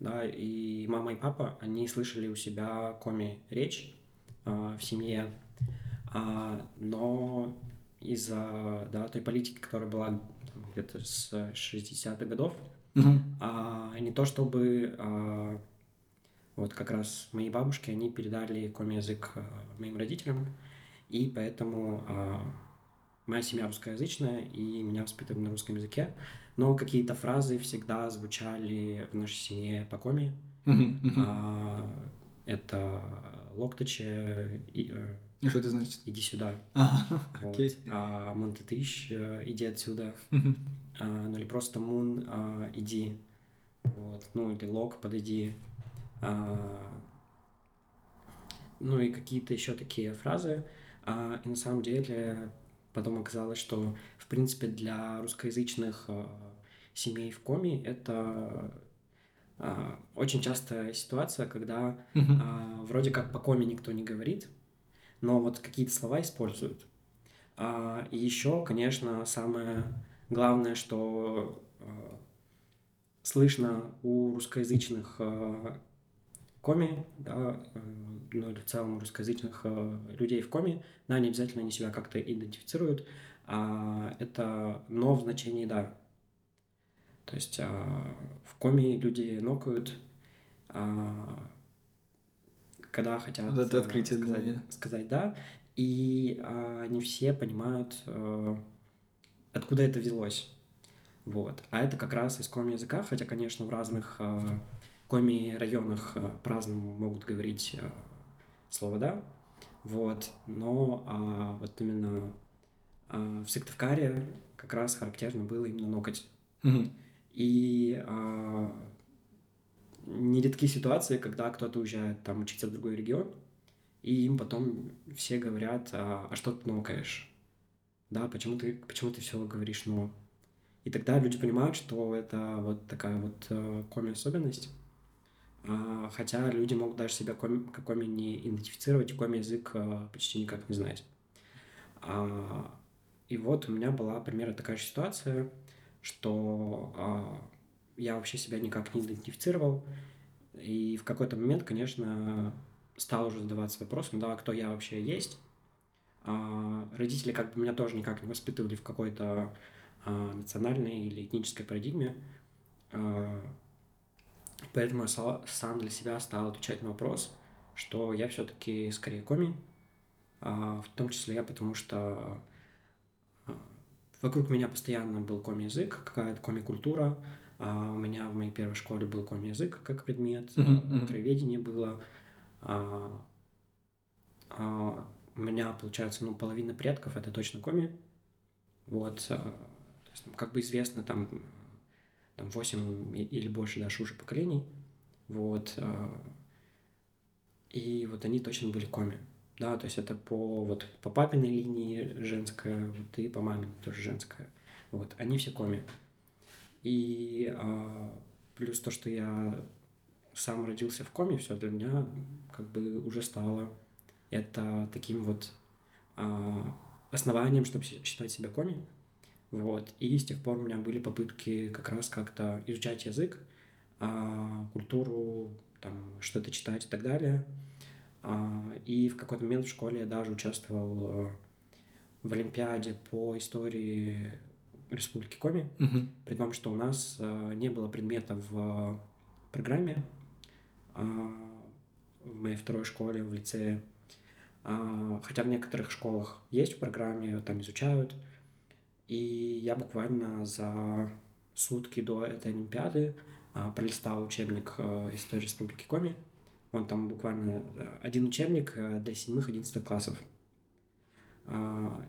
да, и мама, и папа, они слышали у себя коми речь а, в семье, А, но из-за, да, той политики, которая была где-то с 60-х годов, Мгм. а, не то чтобы а, вот как раз мои бабушки, они передали коми-язык а, моим родителям, и поэтому а, моя семья русскоязычная, и меня воспитывали на русском языке, но какие-то фразы всегда звучали в нашей семье по коми. Мгм. А, это локточе, и, э, И что это значит? иди сюда. Ага, Вот. окей. А Монтетыщ, э, иди отсюда. А, ну или просто Мун, а, иди. Вот. Ну или Лок, подойди. А, ну и какие-то еще такие фразы. А, и на самом деле потом оказалось, что в принципе для русскоязычных а, семей в Коми это а, очень частая ситуация, когда а, вроде как по коме никто не говорит, но вот какие-то слова используют. А, и еще, конечно, самое главное, что а, слышно у русскоязычных а, коми, да, э, ну или в целом русскоязычных а, людей в коме, да, они обязательно они себя как-то идентифицируют, а, это «но» в значении «да». То есть а, в коме люди нокают, когда хотят Вот это э, открытие сказать, меня. сказать «да», и а, не все понимают, э, откуда это взялось. Вот. А это как раз из коми языка, хотя, конечно, в разных э, коми районах э, по-разному могут говорить э, слово «да», вот, но а, вот именно а, в Сыктывкаре как раз характерно было именно нокоть. Мгм. И а, нередки ситуации, когда кто-то уезжает там учиться в другой регион, и им потом все говорят, а, а что ты нокаешь? Да, почему ты, почему ты все говоришь «но»? И тогда люди понимают, что это вот такая вот э, коми-особенность. А, хотя люди могут даже себя коми, как коми не идентифицировать, коми-язык э, почти никак не знать. А, и вот у меня была примерно такая же ситуация, что а, я вообще себя никак не идентифицировал. И в какой-то момент, конечно, стал уже задаваться вопросом, да, кто я вообще есть. А, родители как бы меня тоже никак не воспитывали в какой-то а, национальной или этнической парадигме. А, поэтому я са- сам для себя стал отвечать на вопрос, что я все-таки скорее коми, а, в том числе потому, что а, вокруг меня постоянно был коми-язык, какая-то коми-культура. А, у меня в моей первой школе был коми-язык как предмет, краеведение было. А, а, у меня, получается, ну, половина предков — это точно коми. Вот, а, то есть, как бы известно, там, там 8 и- или больше даже уже поколений. Вот. а, И вот они точно были коми. Да, то есть это по, вот, по папиной линии женская, вот, и по маминой тоже женская. Вот, они все коми. И а, плюс то, что я сам родился в коме, все для меня как бы уже стало это таким вот а, основанием, чтобы считать себя коми. Вот. И с тех пор у меня были попытки как раз как-то изучать язык, а, культуру, там, что-то читать и так далее. А, и в какой-то момент в школе я даже участвовал э, в Олимпиаде по истории Республики Коми, Мгм. при том, что у нас э, не было предмета в программе а, в моей второй школе, в лицее. А, Хотя в некоторых школах есть в программе, там изучают. И я буквально за сутки до этой Олимпиады а, пролистал учебник э, истории Республики Коми. Он там буквально э, один учебник э, для седьмых-одиннадцатых классов.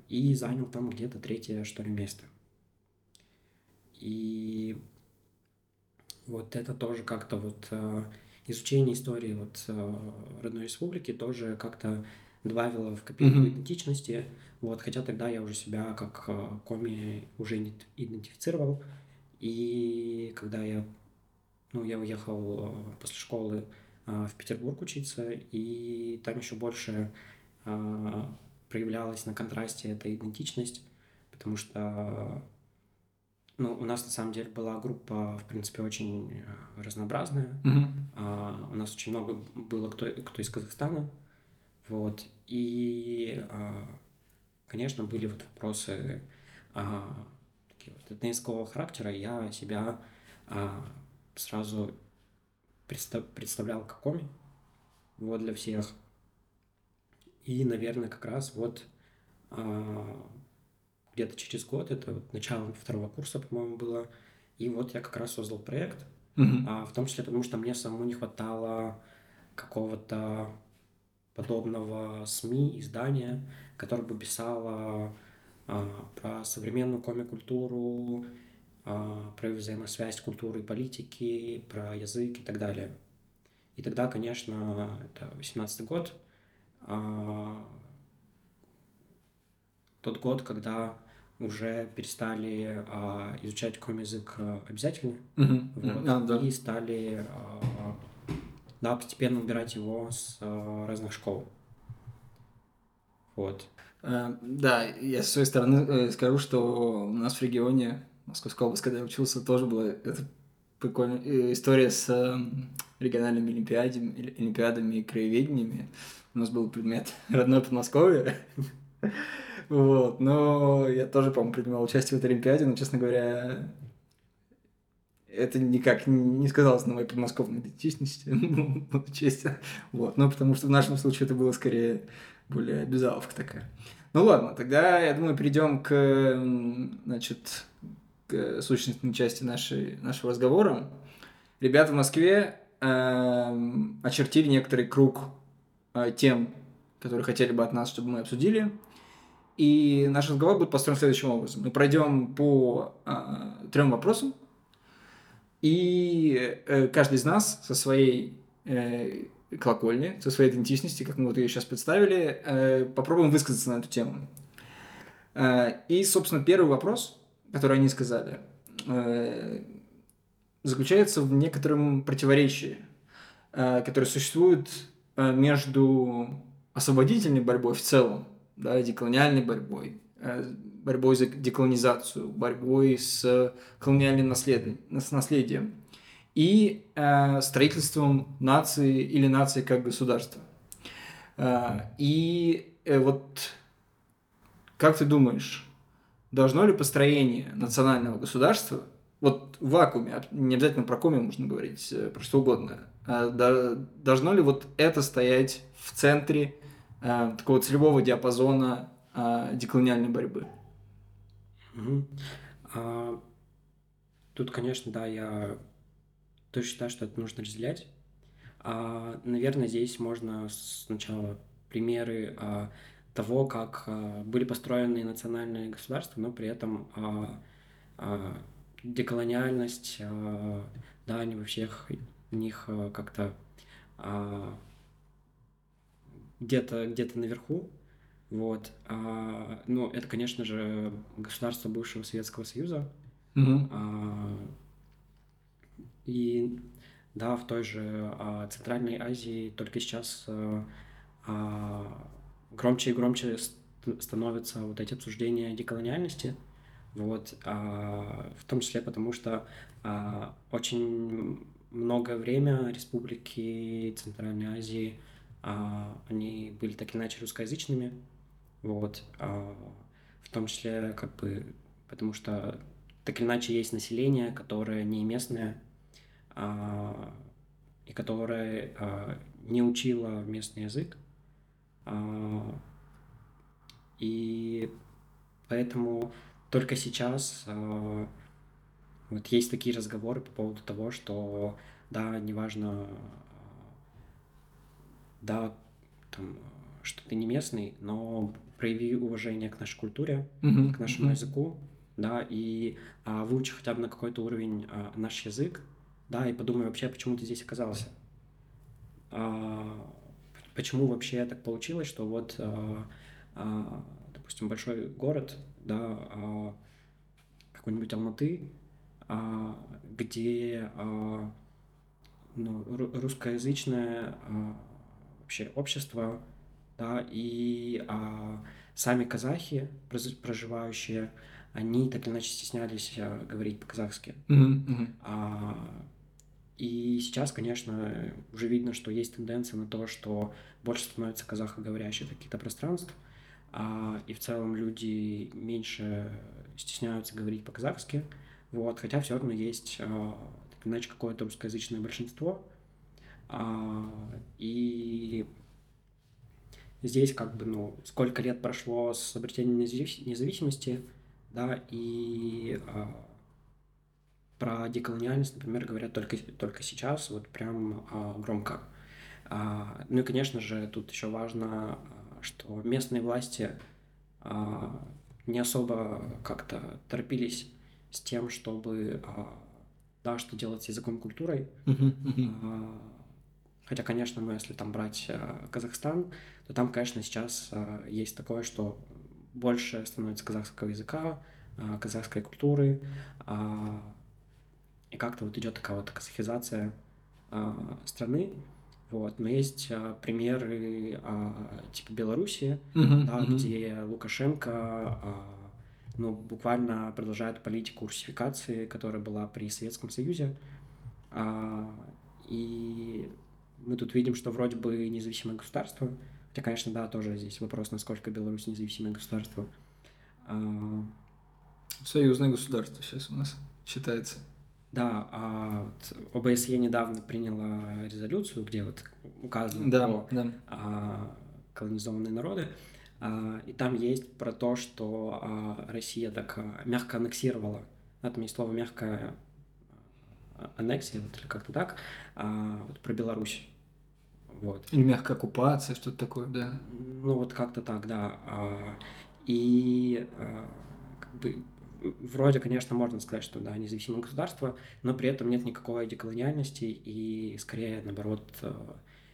И занял там где-то третье, что ли, место. И вот это тоже как-то вот э, изучение истории вот э, родной республики тоже как-то добавило в копилку Мгм. идентичности. Вот, хотя тогда я уже себя как э, коми уже не идентифицировал. И когда я, ну, я уехал после школы в Петербург учиться, и там еще больше проявлялась на контрасте эта идентичность, потому что ну, у нас на самом деле была группа, в принципе, очень э, разнообразная. Мгм. А, у нас очень много было кто, кто из Казахстана. Вот. И, а, конечно, были вот вопросы а, такие вот этнического характера. Я себя а, сразу предста- представлял как коми вот для всех. И, наверное, как раз вот а, где-то через год, это вот начало второго курса, по-моему, было, и вот я как раз создал проект, Мгм. а, в том числе потому, что мне самому не хватало какого-то подобного СМИ, издания, которое бы писало а, про современную комик-культуру, а, про взаимосвязь культуры и политики, про язык и так далее. И тогда, конечно, это 18 год, а, тот год, когда уже перестали а, изучать коми-язык а, обязательно, Мгм. вот, А, да. и стали а, да, постепенно убирать его с а, разных школ. Вот. Э, Да, я с своей стороны э, скажу, что у нас в регионе, Московской области, когда я учился, тоже была эта прикольная э, история с региональными олимпиадами, олимпиадами и краеведениями. У нас был предмет родное Подмосковье. Вот, но я тоже, по-моему, принимал участие в этой олимпиаде, но, честно говоря, это никак не сказалось на моей подмосковной идентичности, ну, честь. Вот, ну, потому что в нашем случае это было скорее более обязаловка такая. Ну ладно, тогда, я думаю, перейдем к, значит, к сущностной части нашей, нашего разговора. Ребята в Москве эм, очертили некоторый круг э, тем, которые хотели бы от нас, чтобы мы обсудили. И наш разговор будет построен следующим образом. Мы пройдем по э, трем вопросам, и э, каждый из нас со своей э, колокольни, со своей идентичности, как мы вот ее сейчас представили, э, попробуем высказаться на эту тему. Э, и, собственно, первый вопрос, который они сказали, э, заключается в некотором противоречии, э, которое существует э, между освободительной борьбой в целом, да, деколониальной борьбой, э, борьбой за деколонизацию, борьбой с колониальным наслед... с наследием и э, строительством нации или нации как государства. Э, и э, вот как ты думаешь, должно ли построение национального государства, вот в вакууме, а не обязательно про коми можно говорить, э, про что угодно, а до- должно ли вот это стоять в центре э, такого целевого диапазона э, деколониальной борьбы? Мгм. А, Тут, конечно, да, я тоже считаю, что это нужно разделять. А, Наверное, здесь можно сначала примеры а, того, как а, были построены национальные государства, но при этом а, а, деколониальность, а, да, они во всех них а, как-то а, где-то где-то наверху, вот. А, ну, это, конечно же, государство бывшего Советского Союза. А, и да, в той же а, Центральной Азии только сейчас а, а, громче и громче ст- становятся вот эти обсуждения деколониальности. Вот, а, в том числе потому, что а, очень многое время республики Центральной Азии, они были так или иначе русскоязычными, вот, а, в том числе как бы потому что так или иначе есть население, которое не местное, а, и которое а, не учило местный язык, а, и поэтому только сейчас а, вот есть такие разговоры по поводу того, что да, неважно, да, там, что ты не местный, но прояви уважение к нашей культуре, Мгм, к нашему мгм. языку, да, и а, выучи хотя бы на какой-то уровень а, наш язык, да, и подумай вообще, почему ты здесь оказался. А, почему вообще так получилось, что вот, а, а, допустим, большой город, да, а, какой-нибудь Алматы, а, где а, ну, ру- русскоязычное а, вообще общество, да, и а, сами казахи, проживающие, они так или иначе стеснялись а, говорить по-казахски. Мгм. А, И сейчас, конечно, уже видно, что есть тенденция на то, что больше становится казахоговорящих каких-то пространств, а, и в целом люди меньше стесняются говорить по-казахски, вот, хотя все равно есть а, так или иначе какое-то русскоязычное большинство, и здесь как бы, ну, сколько лет прошло с обретения независ- независимости, да, и а, про деколониальность, например, говорят только, только сейчас, вот прям а, громко. А, ну и, конечно же, тут еще важно, а, что местные власти а, не особо как-то торопились с тем, чтобы, а, да, что делать с языком культурой. Мгм, мгм. Хотя, конечно, ну, если там брать а, Казахстан, то там, конечно, сейчас а, есть такое, что больше становится казахского языка, а, казахской культуры, а, и как-то вот идет такая вот казахизация страны. Вот. Но есть примеры а, типа Беларуси, Мгм, да, мгм. где Лукашенко а, ну, буквально продолжает политику русификации, которая была при Советском Союзе. И мы тут видим, что вроде бы независимое государство, хотя, конечно, да, тоже здесь вопрос, насколько Беларусь независимое государство. А, Союзное государство сейчас у нас считается. да, а вот ОБСЕ недавно приняла резолюцию, где вот указано Да, про да. а, колонизованные народы. А, и там есть про то, что а, Россия так а, мягко аннексировала. Там есть слово мягкая а, аннексия, вот, или как-то так, а, вот про Беларусь. Вот. Или мягкая оккупация, что-то такое, да. Ну, вот как-то так, да. А, И а, как бы вроде, конечно, можно сказать, что да, независимое государство, но при этом нет никакой деколониальности, и скорее, наоборот,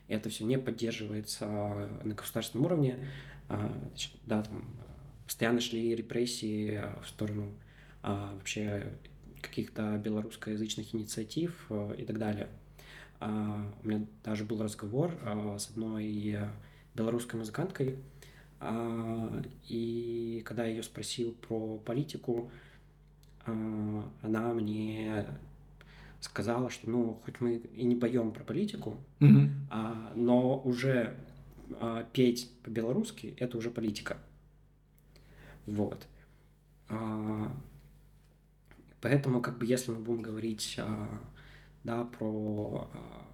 это все не поддерживается на государственном уровне. А, Да, там постоянно шли репрессии в сторону вообще каких-то белорусскоязычных инициатив а, и так далее. А, У меня даже был разговор а, с одной э, белорусской музыканткой, а, и когда я ее спросил про политику, а, она мне сказала, что ну, хоть мы и не поем про политику, Мгм. а, но уже а, петь по-белорусски — это уже политика. Вот. А, Поэтому, как бы, если мы будем говорить а, да, про а,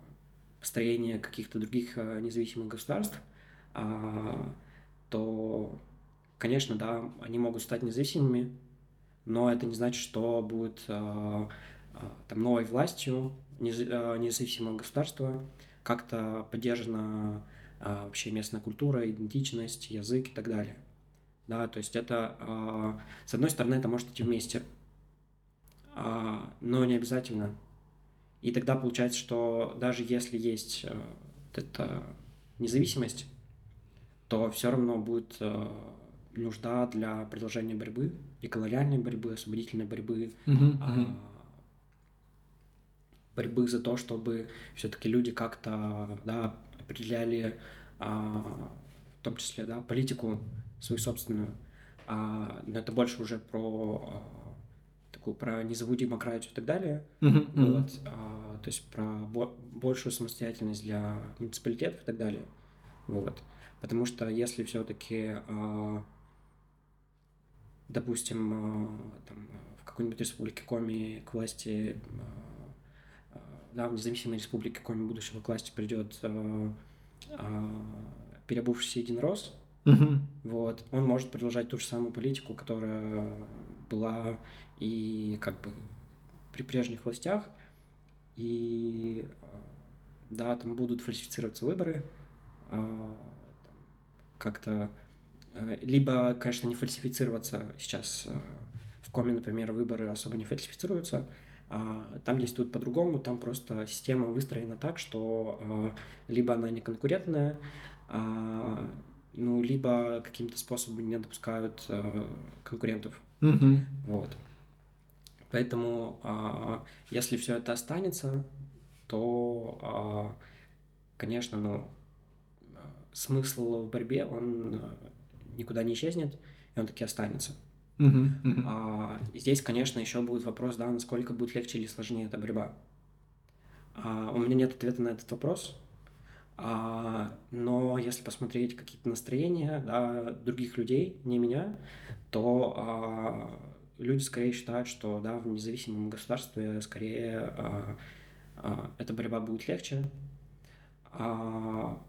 построение каких-то других а, независимых государств, то, конечно, да, они могут стать независимыми, но это не значит, что будет там новой властью нез- независимого государства как-то поддержана вообще местная культура, идентичность, язык и так далее. Да, то есть это, с одной стороны, это может идти вместе, но не обязательно. И тогда получается, что даже если есть э, вот эта независимость, то все равно будет э, нужда для продолжения борьбы, и колониальной борьбы, освободительной борьбы, а, борьбы за то, чтобы все-таки люди как-то да, определяли, а, в том числе, да, политику свою собственную. а, но это больше уже про а, такую про низовую демократию и так далее. Мгм. Вот, а, то есть про бо- большую самостоятельность для муниципалитетов и так далее. Вот. Потому что если все-таки, допустим, а, там, в какой-нибудь республике Коми к власти, а, а, да, в независимой республике Коми будущего к власти придет а, а, переобувшийся единорос, Мгм. вот, он может продолжать ту же самую политику, которая была и как бы при прежних властях, и э, да, там будут фальсифицироваться выборы, а, как-то э, либо, конечно, не фальсифицироваться сейчас э, в Коме, например, выборы особо не фальсифицируются, а там действует по-другому, там просто система выстроена так, что либо она не конкурентная, а, ну, либо каким-то способом не допускают конкурентов. Мгм. Вот. Поэтому, а, если все это останется, то, а, конечно, ну, смысл в борьбе, он а, никуда не исчезнет, и он таки останется. Мгм. Мгм. А, здесь, конечно, еще будет вопрос, да, насколько будет легче или сложнее эта борьба. А, у меня нет ответа на этот вопрос, а, но если посмотреть какие-то настроения да, других людей, не меня, то а, люди скорее считают, что да, в независимом государстве скорее а, а, эта борьба будет легче. А,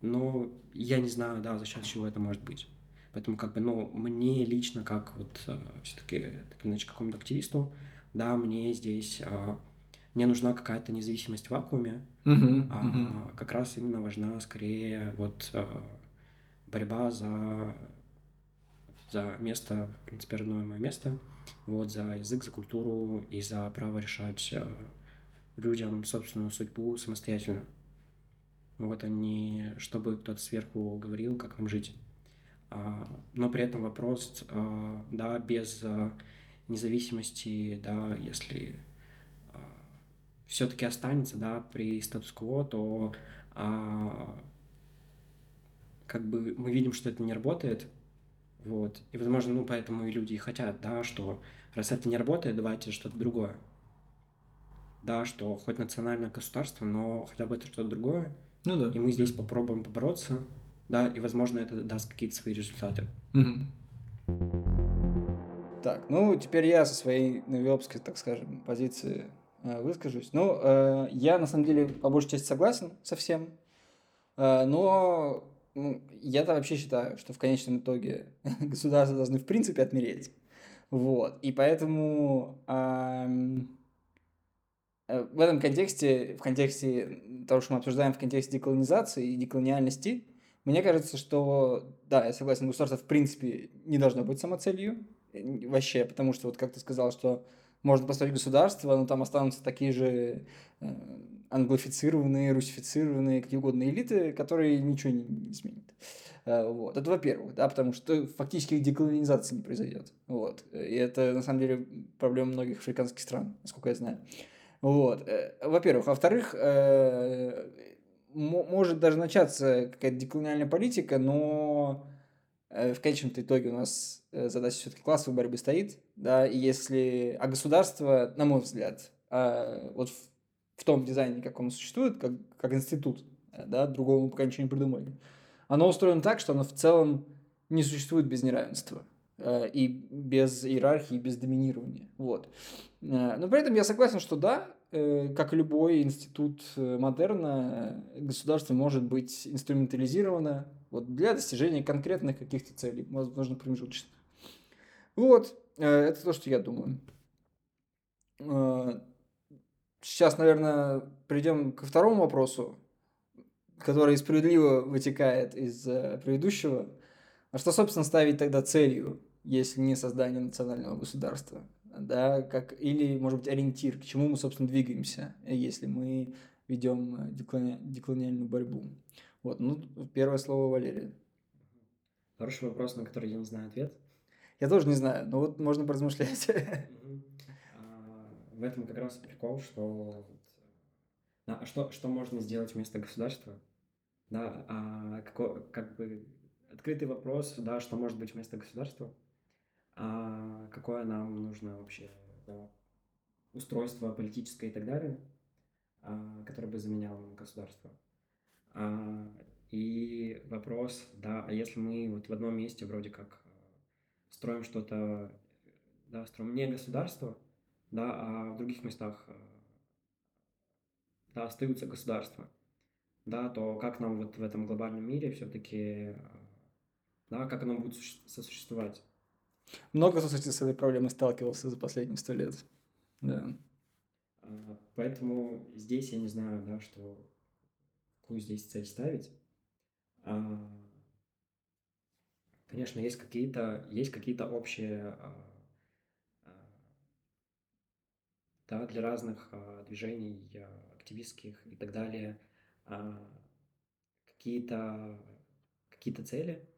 но я не знаю, да, за счет чего это может быть. Поэтому, как бы, ну, мне лично, как вот все-таки, так иначе, какому-то активисту, да, мне здесь а, не нужна какая-то независимость в вакууме, а Мгм. как раз именно важна скорее вот борьба за, за место, в принципе, родное мое место, вот, за язык, за культуру и за право решать а, людям собственную судьбу самостоятельно. Вот, не чтобы кто-то сверху говорил, как нам жить. А, но при этом вопрос, а, да, без а, независимости, да, если все-таки останется, да, при статус-кво, то а, как бы мы видим, что это не работает, вот, и, возможно, ну, поэтому и люди и хотят, да, что раз это не работает, давайте что-то другое, да, что хоть национальное государство, но хотя бы это что-то другое, Ну да. и мы здесь попробуем побороться, да, и, возможно, это даст какие-то свои результаты. Мгм. Так, ну теперь я со своей новиопской, так скажем, позиции э, выскажусь. Ну, э, я на самом деле по большей части согласен со всем, Э, но ну, я-то вообще считаю, что в конечном итоге государства должны в принципе отмереть. Вот. И поэтому э, в этом контексте, в контексте того, что мы обсуждаем в контексте деколонизации и деколониальности, мне кажется, что, да, я согласен, государство в принципе не должно быть самоцелью э, вообще, потому что, вот как ты сказал, что можно построить государство, но там останутся такие же э, англофицированные, русифицированные, какие угодно элиты, которые ничего не, не изменят. Э, Вот. Это во-первых, да, потому что фактически деколонизации не произойдет. Вот. И это, на самом деле, проблема многих африканских стран, насколько я знаю. Вот. Э, Во-первых. Во-вторых, э, мо- может даже начаться какая-то деколониальная политика, но в конечном итоге у нас э, задача все-таки классовой борьбы стоит, да, и если, а государство, на мой взгляд, а, вот в, том дизайне, как он существует, как, как институт, э, да, другого мы пока ничего не придумали, оно устроено так, что оно в целом не существует без неравенства э, и без иерархии, без доминирования, вот. Э, Но при этом я согласен, что да, э, как любой институт э, модерна, государство может быть инструментализировано вот, для достижения конкретных каких-то целей, возможно, промежуточных. Вот, это то, что я думаю. Сейчас, наверное, придем ко второму вопросу, который справедливо вытекает из предыдущего. А что, собственно, ставить тогда целью, если не создание национального государства? Да, как, или, может быть, ориентир, к чему мы, собственно, двигаемся, если мы ведем деклони- деколониальную борьбу. Вот, ну, первое слово Валерия. Хороший вопрос, на который я не знаю ответ. Я тоже не знаю, но вот можно поразмышлять. А, В этом как раз прикол, что а что, что можно сделать вместо государства? Да, а како- как бы открытый вопрос, да, что может быть вместо государства, а какое нам нужно вообще да, устройство политическое и так далее, а, которое бы заменяло государство. А, и вопрос, да, а если мы вот в одном месте вроде как э, строим что-то, да, строим не государство, да, а в других местах э, да, остаются государства, да, то как нам вот в этом глобальном мире все-таки, э, да, как оно будет сосуществовать? Много, кстати, с этой проблемой сталкивался за последние сто лет. Да. А, поэтому здесь я не знаю, да, что какую здесь цель ставить. А, конечно, есть какие-то есть какие-то общие а, да, для разных движений активистских и так далее какие-то какие-то цели,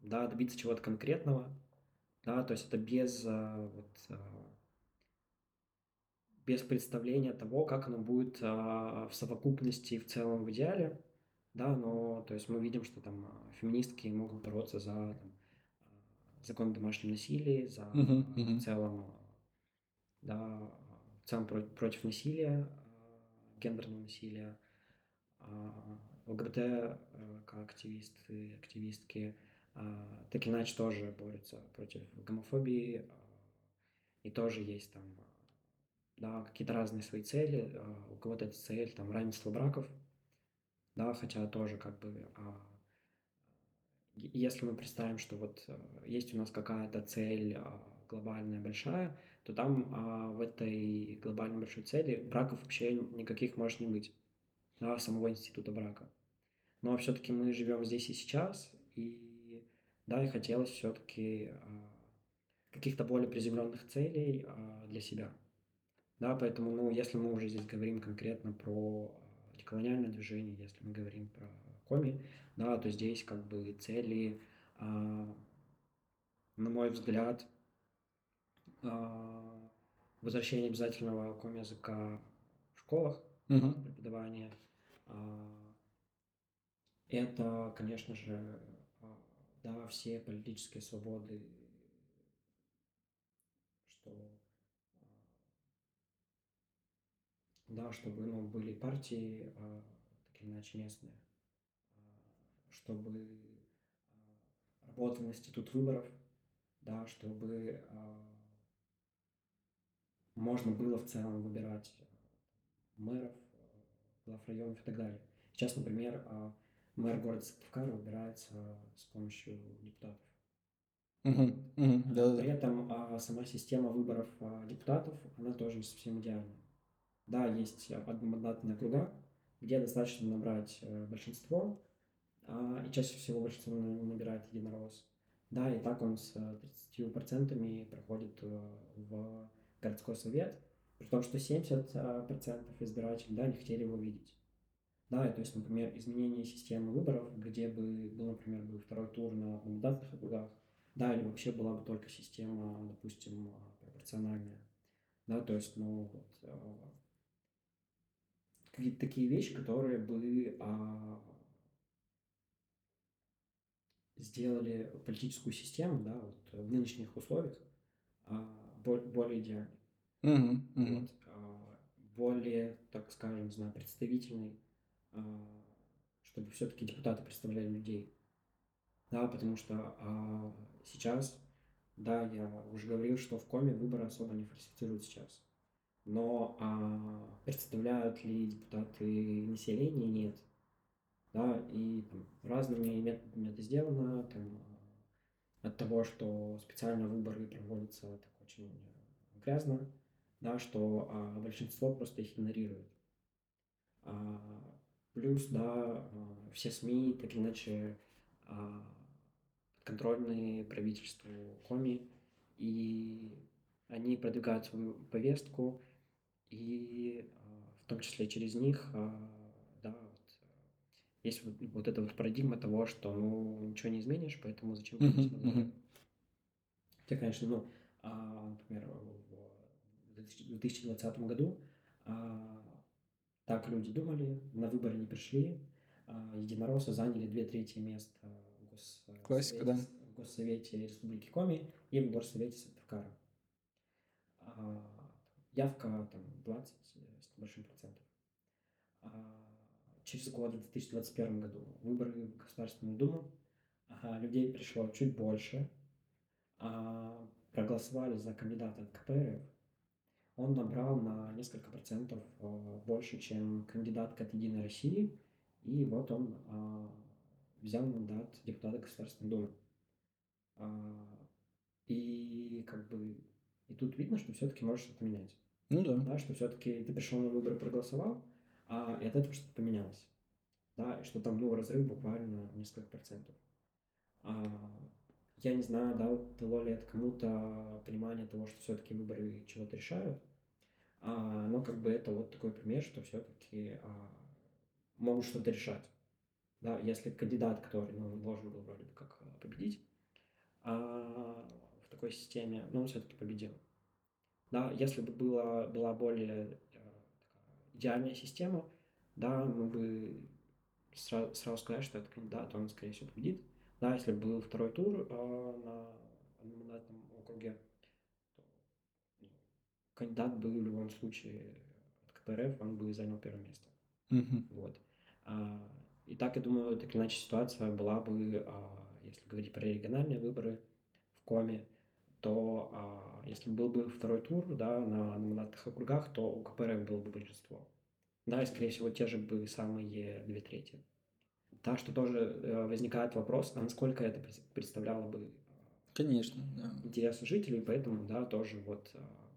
да, добиться чего-то конкретного, да, то есть это без вот без представления того, как оно будет в совокупности в целом в идеале, да, но то есть мы видим, что там а, феминистки могут бороться за там, а, закон о домашнем насилии, за uh-huh, uh-huh. в целом, да, в целом против, против насилия, гендерного насилия, ЛГБТ как активисты, активистки, так иначе тоже борются против гомофобии, и тоже есть там да, какие-то разные свои цели, у кого-то это цель, там, равенство браков, да, хотя тоже как бы, а, если мы представим, что вот есть у нас какая-то цель а, глобальная большая, то там а, в этой глобальной большой цели браков вообще никаких может не быть, да, самого института брака. Но все-таки мы живем здесь и сейчас, и да, и хотелось все-таки каких-то более приземленных целей для себя. Да, поэтому, ну, если мы уже здесь говорим конкретно про колониальное движение, если мы говорим про коми, да, то здесь как бы цели, а, на мой взгляд, а, возвращение обязательного коми-языка в школах, uh-huh. преподавание, а, это, конечно же, а, да, все политические свободы, что да, чтобы ну, были партии, а, так или иначе местные, а, чтобы а, работал институт выборов, да, чтобы а, можно было в целом выбирать мэров, глав районов и так далее. Сейчас, например, а, мэр города Сыктывкара выбирается с помощью депутатов. Uh-huh, uh-huh, да, При этом а, сама система выборов а, депутатов, она тоже не совсем идеальная. Да, есть одномандатные округа, где достаточно набрать э, большинство, а, и чаще всего большинство набирает единорос. Да, и так он с 30% проходит э, в городской совет, при том, что 70% избирателей да, не хотели его видеть. Да, то есть, например, изменение системы выборов, где бы был, например, был второй тур на одномандатных округах, да, или вообще была бы только система, допустим, пропорциональная. Да, то есть, ну, вот, э, какие-то такие вещи, которые бы а, сделали политическую систему, да, вот в нынешних условиях а, более идеальной. Mm-hmm. Mm-hmm. Вот, а, более, так скажем, не знаю, представительной, чтобы все-таки депутаты представляли людей. Да, потому что а, сейчас, да, я уже говорил, что в коме выборы особо не фальсифицируют сейчас но а, представляют ли депутаты населения, нет. Да, и там, разными методами это сделано, там, от того, что специально выборы проводятся так очень грязно, да, что а, большинство просто их игнорирует. А, плюс, да, а, все СМИ так или иначе а, контрольные правительству Коми, и они продвигают свою повестку, и а, в том числе через них, да, вот, есть вот, вот эта вот парадигма того, что, ну, ничего не изменишь, поэтому зачем uh-huh, uh-huh. Хотя, конечно, ну, например, в 2020 году так люди думали, на выборы не пришли, единороссы заняли две трети мест в Госсовете, Классика, да. в Госсовете Республики Коми и в Горсовете Сыктывкара. Явка там 20 с небольшим процентом. Через год, в 2021 году, выборы в Государственную Думу, людей пришло чуть больше, проголосовали за кандидата от КПРФ, он набрал на несколько процентов э, больше, чем кандидат от Единой России, и вот он э, взял мандат депутата Государственной Думы. Э, и как бы и тут видно, что все-таки можешь что-то менять. Ну да. Да, что все-таки ты пришел на выборы, проголосовал, а и от этого что-то поменялось. Да, и что там, ну, разрыв буквально несколько процентов. А, я не знаю, дал, дало ли это кому-то понимание того, что все-таки выборы чего-то решают. А, но как бы это вот такой пример, что все-таки а, могут что-то решать. Да, если кандидат, который ну, должен был вроде бы как а, победить а, в такой системе, но он все-таки победил. Да, если бы была, была более а, идеальная система, да, мы бы сразу, сразу сказали, что этот кандидат, он, скорее всего, победит. Да, если бы был второй тур э, на одномандатном округе, ну, кандидат был в любом случае от КПРФ, он бы занял первое место. Мгм. Вот. А, и так, я думаю, так или иначе ситуация была бы, а, если говорить про региональные выборы в Коме, то а, если был бы второй тур да, на одномандатных округах, то у КПРФ было бы большинство. Да, и, скорее всего, те же бы самые две трети. Да, что тоже э, возникает вопрос, а насколько это пред- представляло бы Конечно, да. интересы жителей, поэтому, да, тоже вот а,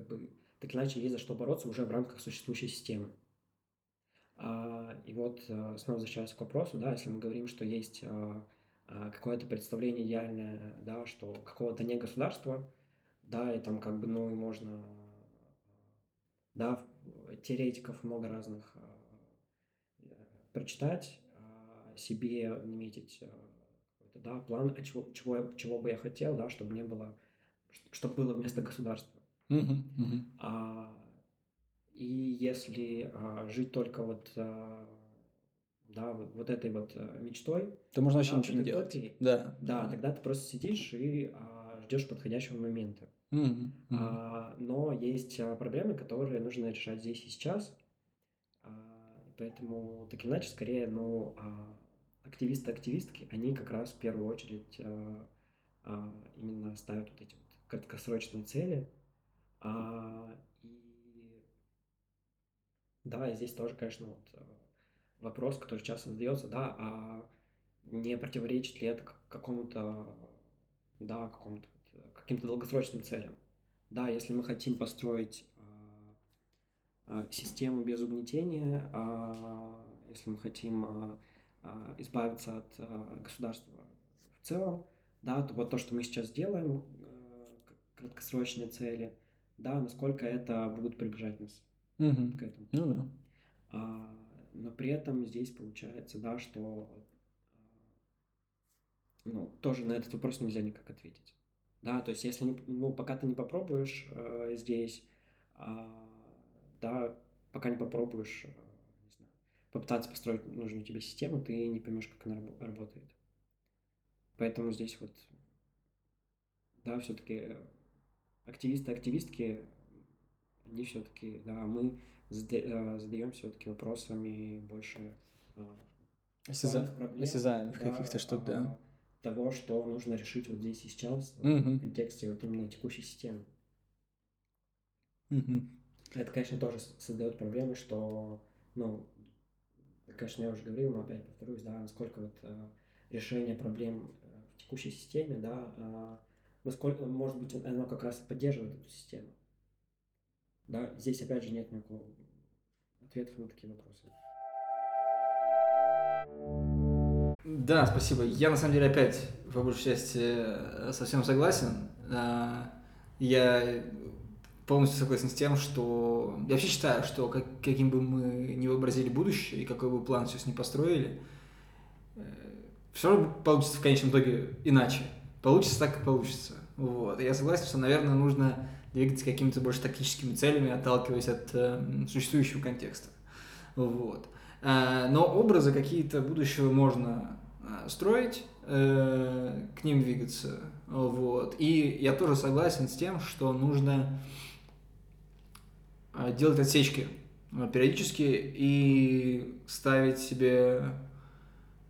как бы так иначе есть за что бороться уже в рамках существующей системы. А, и вот а, снова возвращаясь к вопросу, да, если мы говорим, что есть а, какое-то представление идеальное, да, что какого-то не государства, да, и там как бы, ну, и можно, да, теоретиков много разных э, прочитать, себе наметить да, план, а чего, чего, чего бы я хотел, да, чтобы не было, чтобы было вместо государства. Мгм. А, и если а, жить только вот, а, да, вот, вот этой вот а, мечтой, То можно вообще да, ничего не делать. утопией, Да. да, тогда ты просто сидишь и а, ждешь подходящего момента. Мгм, мгм. А, но есть проблемы, которые нужно решать здесь и сейчас. А, поэтому, так или иначе, скорее, ну, а, активисты-активистки, они как раз в первую очередь а, а, именно ставят вот эти вот краткосрочные цели. А, и да, здесь тоже, конечно, вот а, вопрос, который часто задается, да, а не противоречит ли это какому-то, да, какому-то э, каким-то долгосрочным целям? Да, если мы хотим построить а, а, систему без угнетения, а, если мы хотим избавиться от государства в целом, да, то вот то, что мы сейчас делаем, к- краткосрочные цели, да, насколько это будет приближать нас Мгм. к этому. Ну да. А, но при этом здесь получается, да, что а, ну, тоже на этот вопрос нельзя никак ответить. Да, то есть если не, ну, пока ты не попробуешь э, здесь, а, да, пока не попробуешь, э, не знаю, попытаться построить нужную тебе систему, ты не поймешь, как она рабо- работает. Поэтому здесь вот, да, все-таки активисты, активистки, они все-таки, да, мы задаем все-таки вопросами больше а, Осяза- актуальных проблем, осязаемых да, каких-то штук, да. а, Того, что нужно решить вот здесь и сейчас в Мгм. контексте вот именно текущей системы. Мгм. Это, конечно, тоже создает проблемы, что, ну, конечно, я уже говорил, но опять повторюсь, да, насколько вот решение проблем э, в текущей системе, да, насколько, может быть, оно как раз поддерживает эту систему. Да, здесь, опять же, нет никакого ответов на такие вопросы. Да, спасибо. Я на самом деле опять по большей части э, совсем согласен. А, Я полностью согласен с тем, что я вообще считаю, что как- каким бы мы ни вообразили будущее и какой бы план сейчас не построили, все равно получится в конечном итоге иначе. Получится так, как получится. Вот. И Я согласен, что, наверное, нужно двигаться какими-то больше тактическими целями, отталкиваясь от э, существующего контекста. Вот. Э, но образы какие-то будущего можно э, строить, э, к ним двигаться. Вот. И я тоже согласен с тем, что нужно э, делать отсечки э, периодически и ставить себе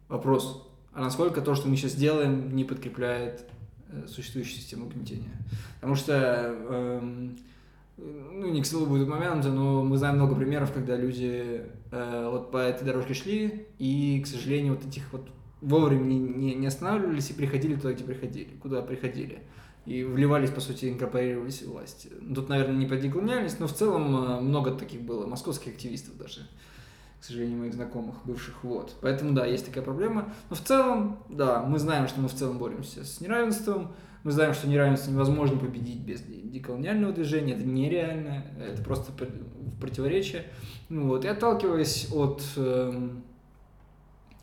вопрос, а насколько то, что мы сейчас делаем, не подкрепляет э, существующую систему угнетения. Потому что, эм, ну, не к слову будет момент, но мы знаем много примеров, когда люди э, вот по этой дорожке шли, и, к сожалению, вот этих вот вовремя не, не, не останавливались и приходили туда, где приходили, куда приходили. И вливались, по сути, инкорпорировались в власть. Тут, наверное, не подеклонялись, но в целом э, много таких было, московских активистов даже, к сожалению, моих знакомых, бывших, вот. Поэтому, да, есть такая проблема. Но в целом, да, мы знаем, что мы в целом боремся с неравенством, мы знаем, что неравенство невозможно победить без деколониального движения, это нереально, это просто противоречие. Ну, вот, и отталкиваясь от э,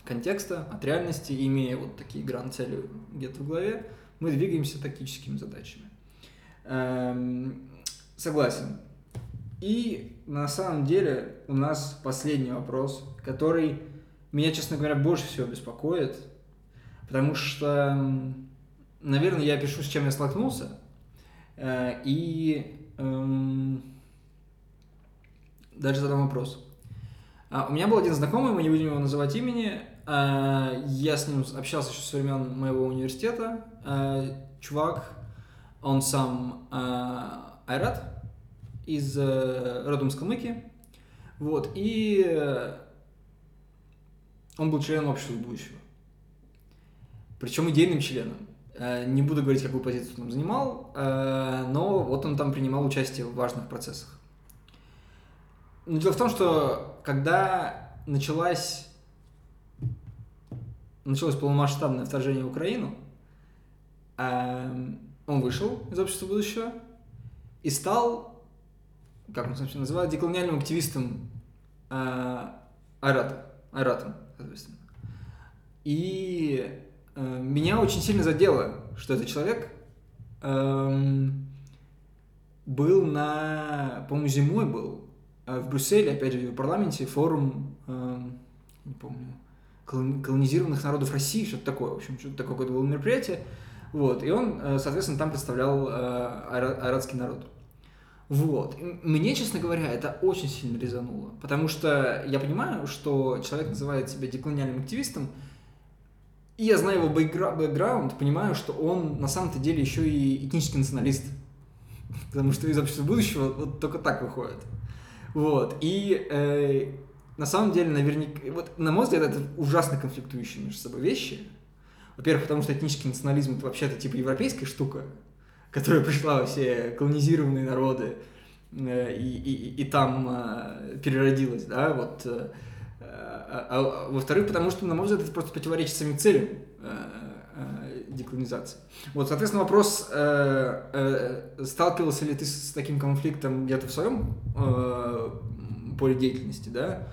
контекста, от реальности, имея вот такие гранд-цели где-то в голове, мы двигаемся тактическими задачами. Эм, согласен. И на самом деле у нас последний вопрос, который меня, честно говоря, больше всего беспокоит, потому что, наверное, я пишу, с чем я столкнулся, э, и эм, даже задам вопрос. А, у меня был один знакомый, мы не будем его называть имени, а, я с ним общался еще со времен моего университета. А, чувак, он сам айрат из э, родом с Калмыкии. Вот, и он был членом общества будущего. Причем идейным членом. Не буду говорить, какую позицию он занимал, но вот он там принимал участие в важных процессах. Но дело в том, что когда началась началось полномасштабное вторжение в Украину, он вышел из общества будущего и стал, как он собственно называет, деколониальным активистом э, Айрата, Айратом, соответственно. И э, меня очень сильно задело, что этот человек эм, был на, по-моему, зимой был э, в Брюсселе, опять же, в парламенте, форум, эм, не помню, колонизированных народов России, что-то такое, в общем, что-то такое какое-то было мероприятие. Вот, и он, э, соответственно, там представлял э, айратский народ. Вот. Мне, честно говоря, это очень сильно резануло, потому что я понимаю, что человек называет себя деколониальным активистом, и я знаю его бэкграунд, понимаю, что он на самом-то деле еще и этнический националист. Потому что из общества будущего вот только так выходит. Вот. И э, на самом деле, наверняка, вот, на мой взгляд, это ужасно конфликтующие между собой вещи. Во-первых, потому что этнический национализм это вообще-то типа европейская штука, которая пришла во все колонизированные народы э, и, и, и там э, переродилась, да, вот. Э, а, а, во-вторых, потому что, на мой взгляд, это просто противоречит самим целям деколонизации. Вот, соответственно, вопрос, сталкивался ли ты с таким конфликтом где-то в своем поле деятельности, да?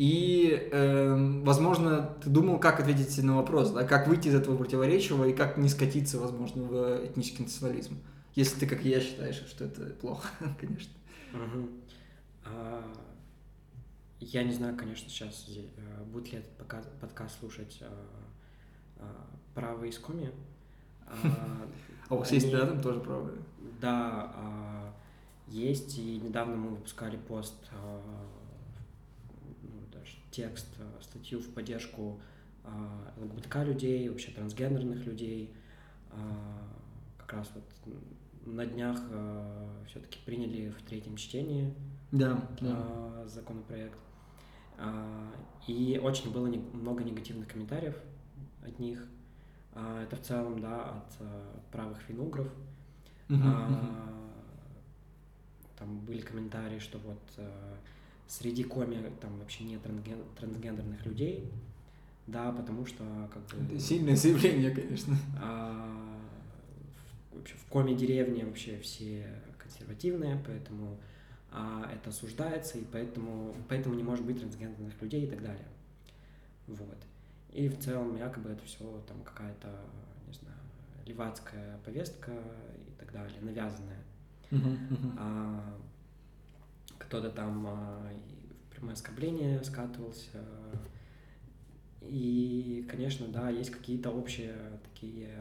И, э, возможно, ты думал, как ответить на вопрос, да, как выйти из этого противоречия и как не скатиться, возможно, в этнический национализм. Если ты, как я, считаешь, что это плохо, конечно. Угу. А, я не знаю, конечно, сейчас э, будет ли этот подкаст, подкаст слушать а, а, правые из коми. А, а у вас есть рядом тоже правые? Да, а, есть, и недавно мы выпускали пост текст, э, статью в поддержку а, ЛГБТК людей, вообще трансгендерных людей. А, как раз вот на днях все-таки приняли в третьем чтении да, да. законопроект. И очень было много негативных комментариев от них. Это в целом, да, от правых финугров. Uh-huh, uh-huh. Там были комментарии, что вот среди коми там вообще нет трансген, трансгендерных людей, да, потому что как бы... Сильное заявление, конечно. А, в, вообще в коме деревне вообще все консервативные, поэтому а, это осуждается, и поэтому, поэтому не может быть трансгендерных людей и так далее. Вот. И в целом якобы это все там какая-то, не знаю, левацкая повестка и так далее, навязанная. Uh-huh, uh-huh. А, кто-то там а, прямое оскорбление скатывался. И, конечно, да, есть какие-то общие такие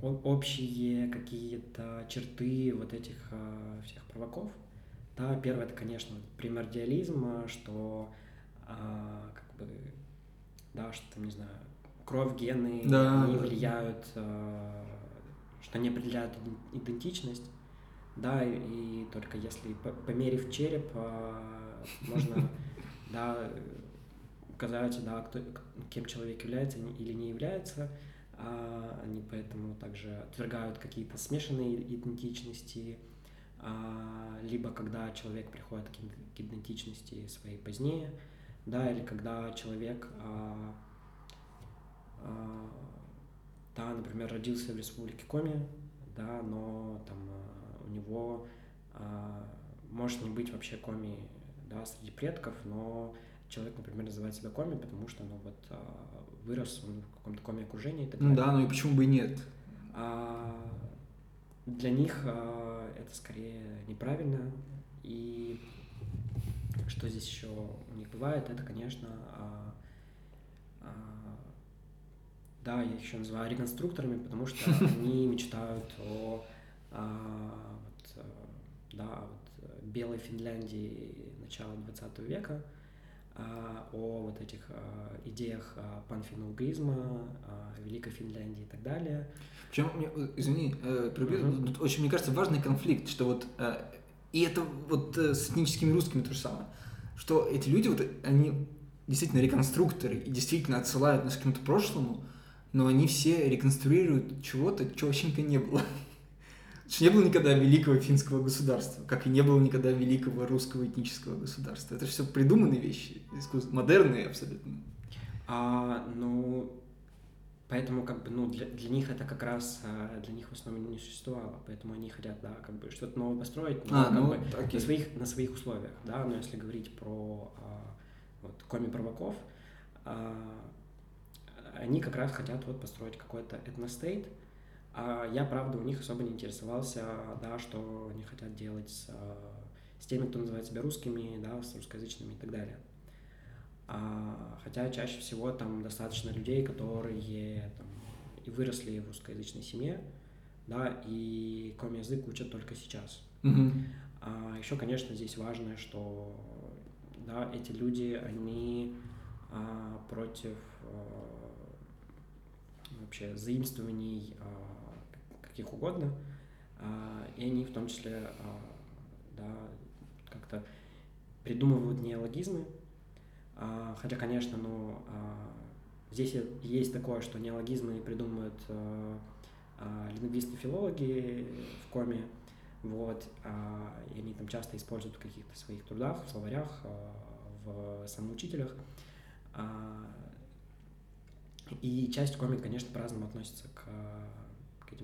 а, общие какие-то черты вот этих а, всех провоков. Да, первое это, конечно, примордиализм, что как бы, да, что там, не знаю, кровь, гены да. не влияют, что не определяют идентичность, да, и, только если померив череп, можно да, указать, да, кто, кем человек является или не является. А они поэтому также отвергают какие-то смешанные идентичности, а, либо когда человек приходит к идентичности своей позднее, да, или когда человек, а, а, да, например, родился в республике Коми, да, но там него может не быть вообще Коми да, среди предков, но человек, например, называет себя коми, потому что ну, вот, а, вырос он в каком-то коми окружении и так далее. Ну да, ну и почему бы и нет? А, для них а, это скорее неправильно. И что здесь еще у них бывает, это, конечно, а, а, да, я их еще называю реконструкторами, потому что они мечтают о а, вот, да, вот белой Финляндии начала 20 века, а, о вот этих а, идеях а, Великой Финляндии и так далее. Причем, извини, э, тут очень, мне кажется, важный конфликт, что вот, э, и это вот э, с этническими русскими то же самое, что эти люди, вот, они действительно реконструкторы и действительно отсылают нас к какому-то прошлому, но они все реконструируют чего-то, чего вообще не было. Что не было никогда великого финского государства, как и не было никогда великого русского этнического государства. Это же все придуманные вещи, модерные абсолютно. А, ну, поэтому как бы, ну, для, для них это как раз, а, для них в основном не существовало, поэтому они хотят, да, как бы что-то новое построить, но а, как ну, бы окей. на своих, на своих условиях, да, но если говорить про а, вот, коми провоков, а, они как раз хотят вот построить какой-то этностейт, а я, правда, у них особо не интересовался, да, что они хотят делать с, с теми, кто называет себя русскими, да, с русскоязычными и так далее. А, хотя чаще всего там достаточно людей, которые там, и выросли в русскоязычной семье, да, и коми-язык учат только сейчас. Mm-hmm. А еще, конечно, здесь важно, что да, эти люди, они а, против а, вообще заимствований а, каких угодно, а, и они в том числе а, да, как-то придумывают неологизмы, а, хотя, конечно, ну, здесь есть такое, что неологизмы придумывают лингвисты-филологи в коме, вот, и они там часто используют в каких-то своих трудах, в словарях, в самоучителях. И часть коми, конечно, по-разному относится к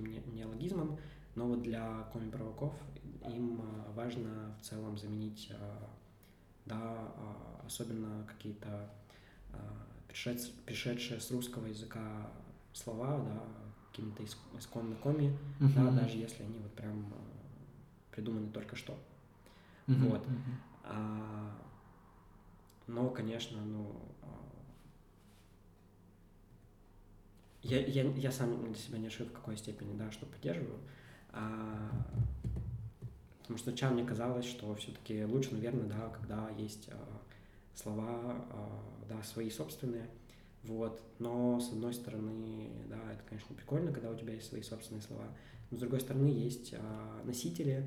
этим неологизмам, но вот для коми-провоков им а, важно в целом заменить, а, да, а, особенно какие-то пришедшие, с русского языка слова, да, какими-то исконно коми, uh-huh. да, даже если они вот прям придуманы только что. Uh-huh. Вот. Uh-huh. Но, конечно, ну, я, я, я сам для себя не решил, в какой степени, да, что поддерживаю. А, потому что сначала мне казалось, что все-таки лучше, наверное, да, когда есть а, слова, а, да, свои собственные, вот. Но, с одной стороны, да, это, конечно, прикольно, когда у тебя есть свои собственные слова, но, с другой стороны, есть а, носители,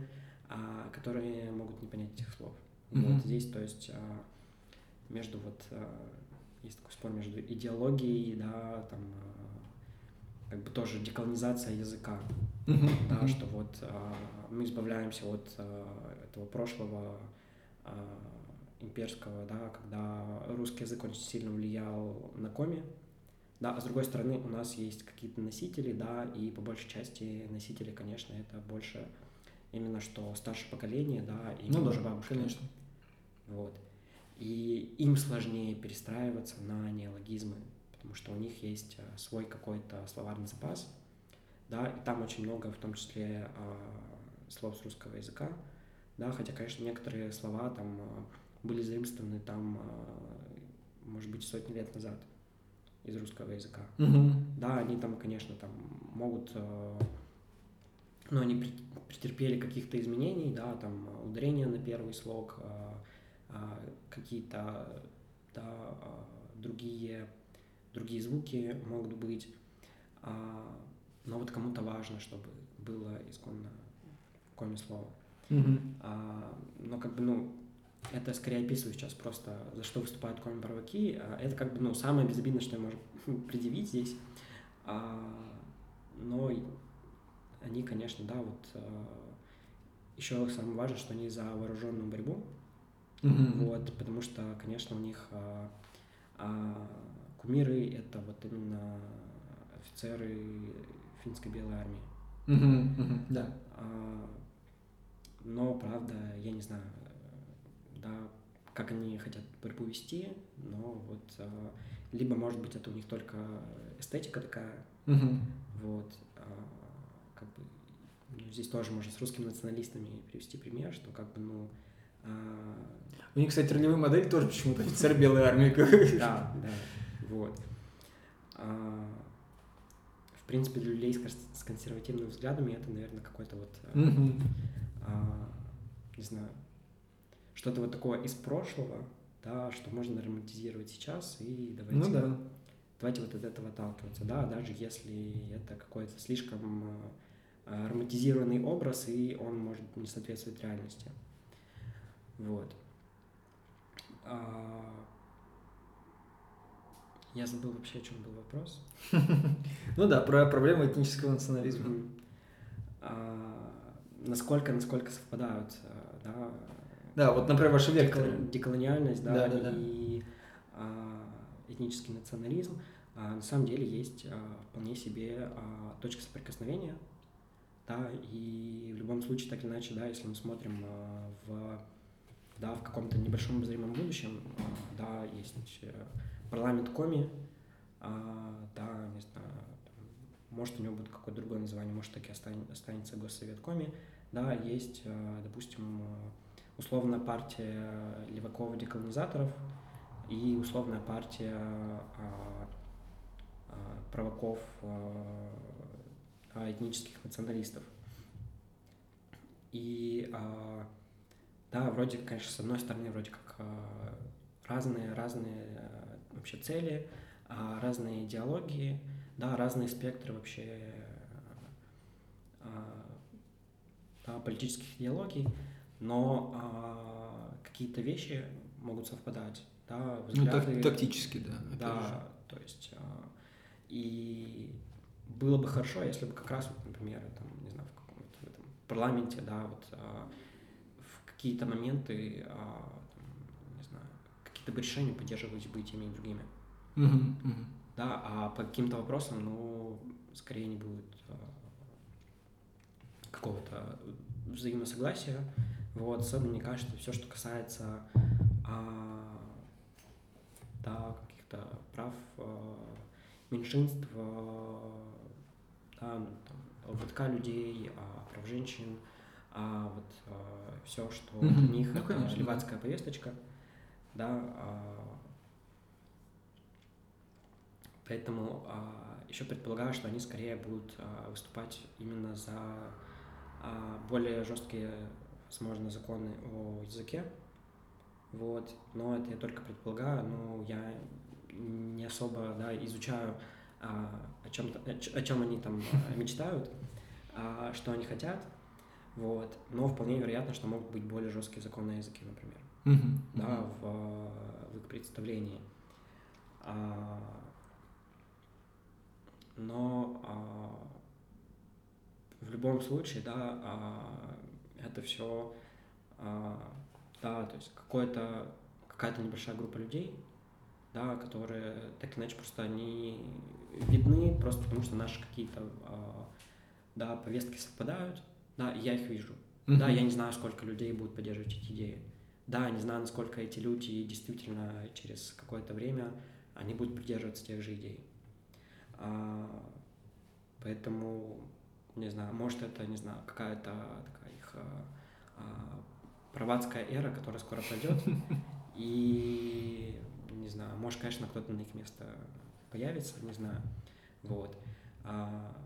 а, которые могут не понять этих слов. Mm-hmm. Вот здесь, то есть, а, между вот, а, есть такой спор между идеологией, да, там, как бы тоже деколонизация языка, mm-hmm. да, что вот э, мы избавляемся от э, этого прошлого э, имперского, да, когда русский язык очень сильно влиял на коми, да, а с другой стороны у нас есть какие-то носители, да, и по большей части носители, конечно, это больше именно что старшее поколение, да, и ну, тоже да, бабушки. Конечно. Вот. И им сложнее перестраиваться на неологизмы, потому что у них есть э, свой какой-то словарный запас, да, и там очень много, в том числе, а, слов с русского языка, да, хотя, конечно, некоторые слова там а, были заимствованы там, а, может быть, сотни лет назад из русского языка. Угу. Да, они там, конечно, там могут, ну, они претерпели каких-то изменений, да, там ударение на первый слог, какие-то, да, другие, другие звуки могут быть, но вот кому-то важно, чтобы было исконно коми слово. Угу. А, но как бы, ну, это скорее описываю сейчас просто, за что выступают коми праваки. А, это как бы, ну, самое безобидное, что я могу предъявить здесь. А, но они, конечно, да, вот а, еще самое важное, что они за вооруженную борьбу. Угу. Вот, потому что, конечно, у них а, а, кумиры это вот именно офицеры финской белой армии. Да. А, но, правда, я не знаю, да, как они хотят борьбу вести, но вот а, либо, может быть, это у них только эстетика такая, вот, а, как бы, ну, здесь тоже можно с русскими националистами привести пример, что как бы, ну, а... У них, кстати, ролевая модель тоже почему-то офицер белой армии. Да, да, вот. А, в принципе, для людей с консервативными взглядами это, наверное, какой-то вот, mm-hmm. а, не знаю, что-то вот такое из прошлого, да, что можно романтизировать сейчас и давайте, ну, да. давайте вот от этого отталкиваться, да, даже если это какой-то слишком а, романтизированный образ и он может не соответствовать реальности. Вот. А, я забыл вообще, о чем был вопрос. Ну да, про проблему этнического национализма. А, насколько, насколько совпадают, а, да. Да, вот, например, ваши векторы. Деколониальность, да, и этнический национализм. На самом деле есть вполне себе точка соприкосновения, да, и в любом случае, так или иначе, да, если мы смотрим в, да, в каком-то небольшом обозримом будущем, да, есть э, парламент Коми, а, да, не знаю, там, может у него будет какое-то другое название, может таки останется, Госсовет Коми, да, есть, а, допустим, условная партия леваков-деколонизаторов и условная партия а, а, праваков этнических националистов. И да, вроде, конечно, с одной стороны, вроде как разные, разные вообще цели, а, разные идеологии, да, разные спектры вообще а, да, политических идеологий, но а, какие-то вещи могут совпадать, да, взгляды. Ну, так, тактически, да. Да, же. то есть и было бы хорошо, если бы как раз, вот, например, там, не знаю, в каком-то в этом парламенте, да, вот в какие-то моменты какие-то решения поддерживались бы и теми, и другими. Uh-huh, Да, а по каким-то вопросам, ну, скорее не будет а, какого-то взаимосогласия. Вот, особенно, мне кажется, все, что касается а, да, каких-то прав а, меньшинств, а, да, ну, там, ЛГБТК людей, а, прав женщин, а вот а, все, что mm-hmm. для них ну, это конечно, левацкая повесточка да, а, поэтому а, еще предполагаю, что они скорее будут а, выступать именно за более жесткие, возможно, законы о языке, вот, но это я только предполагаю, но я не особо, да, изучаю, о чем, о чем они там мечтают, что они хотят, вот, но вполне вероятно, что могут быть более жесткие законы о языке, например mm-hmm. да, в, в их представлении. А, но а, в любом случае, да, а, это все, а, да, то есть какое-то, какая-то небольшая группа людей, да, которые так иначе просто они видны просто потому, что наши какие-то а, да, повестки совпадают, да, и я их вижу. Mm-hmm. Да, я не знаю, сколько людей будут поддерживать эти идеи. Да, не знаю, насколько эти люди действительно через какое-то время они будут придерживаться тех же идей. А, поэтому, не знаю, может это, не знаю, какая-то такая их а, а праватская эра, которая скоро пройдет, и, не знаю, может, конечно, кто-то на их место появится, не знаю, вот. А,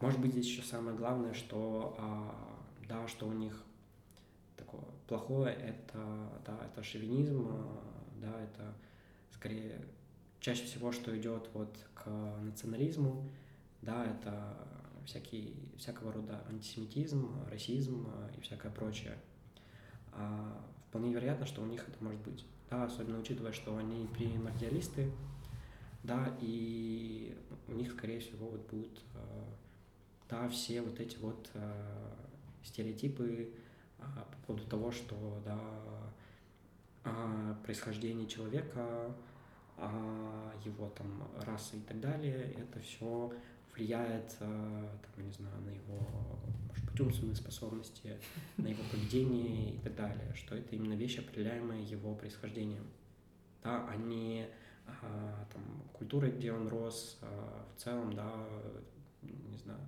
может быть, здесь еще самое главное, что, а, да, что у них такое плохое, это, да, это шовинизм, а, да, это скорее чаще всего, что идет вот к национализму, да, это всякий, всякого рода антисемитизм, расизм и всякое прочее. А, вполне вероятно, что у них это может быть. Да, особенно учитывая, что они примордиалисты, да, и у них, скорее всего, вот будут, а, да, все вот эти вот а, стереотипы а, по поводу того, что, да, происхождение человека, его там расы и так далее, это все влияет, там, не знаю, на его, может быть, умственные способности, на его поведение и так далее, что это именно вещи, определяемые его происхождением, да, а не а, там, культурой, где он рос, а, в целом, да, не знаю,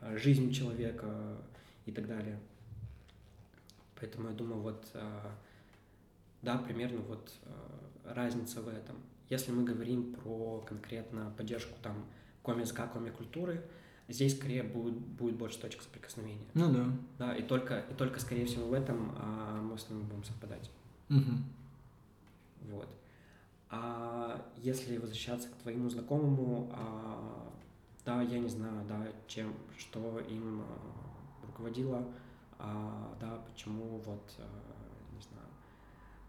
а, жизнь человека и так далее. Поэтому я думаю, вот, да, примерно вот разница в этом. Если мы говорим про конкретно поддержку там коми-языка, коми-культуры, здесь скорее будет, будет больше точек соприкосновения. Ну да. Да, и только, и только скорее всего в этом а, мы с ними будем совпадать. Угу. Вот. А если возвращаться к твоему знакомому, а, да, я не знаю, да, чем, что им а, руководило, да, почему вот, а, не знаю,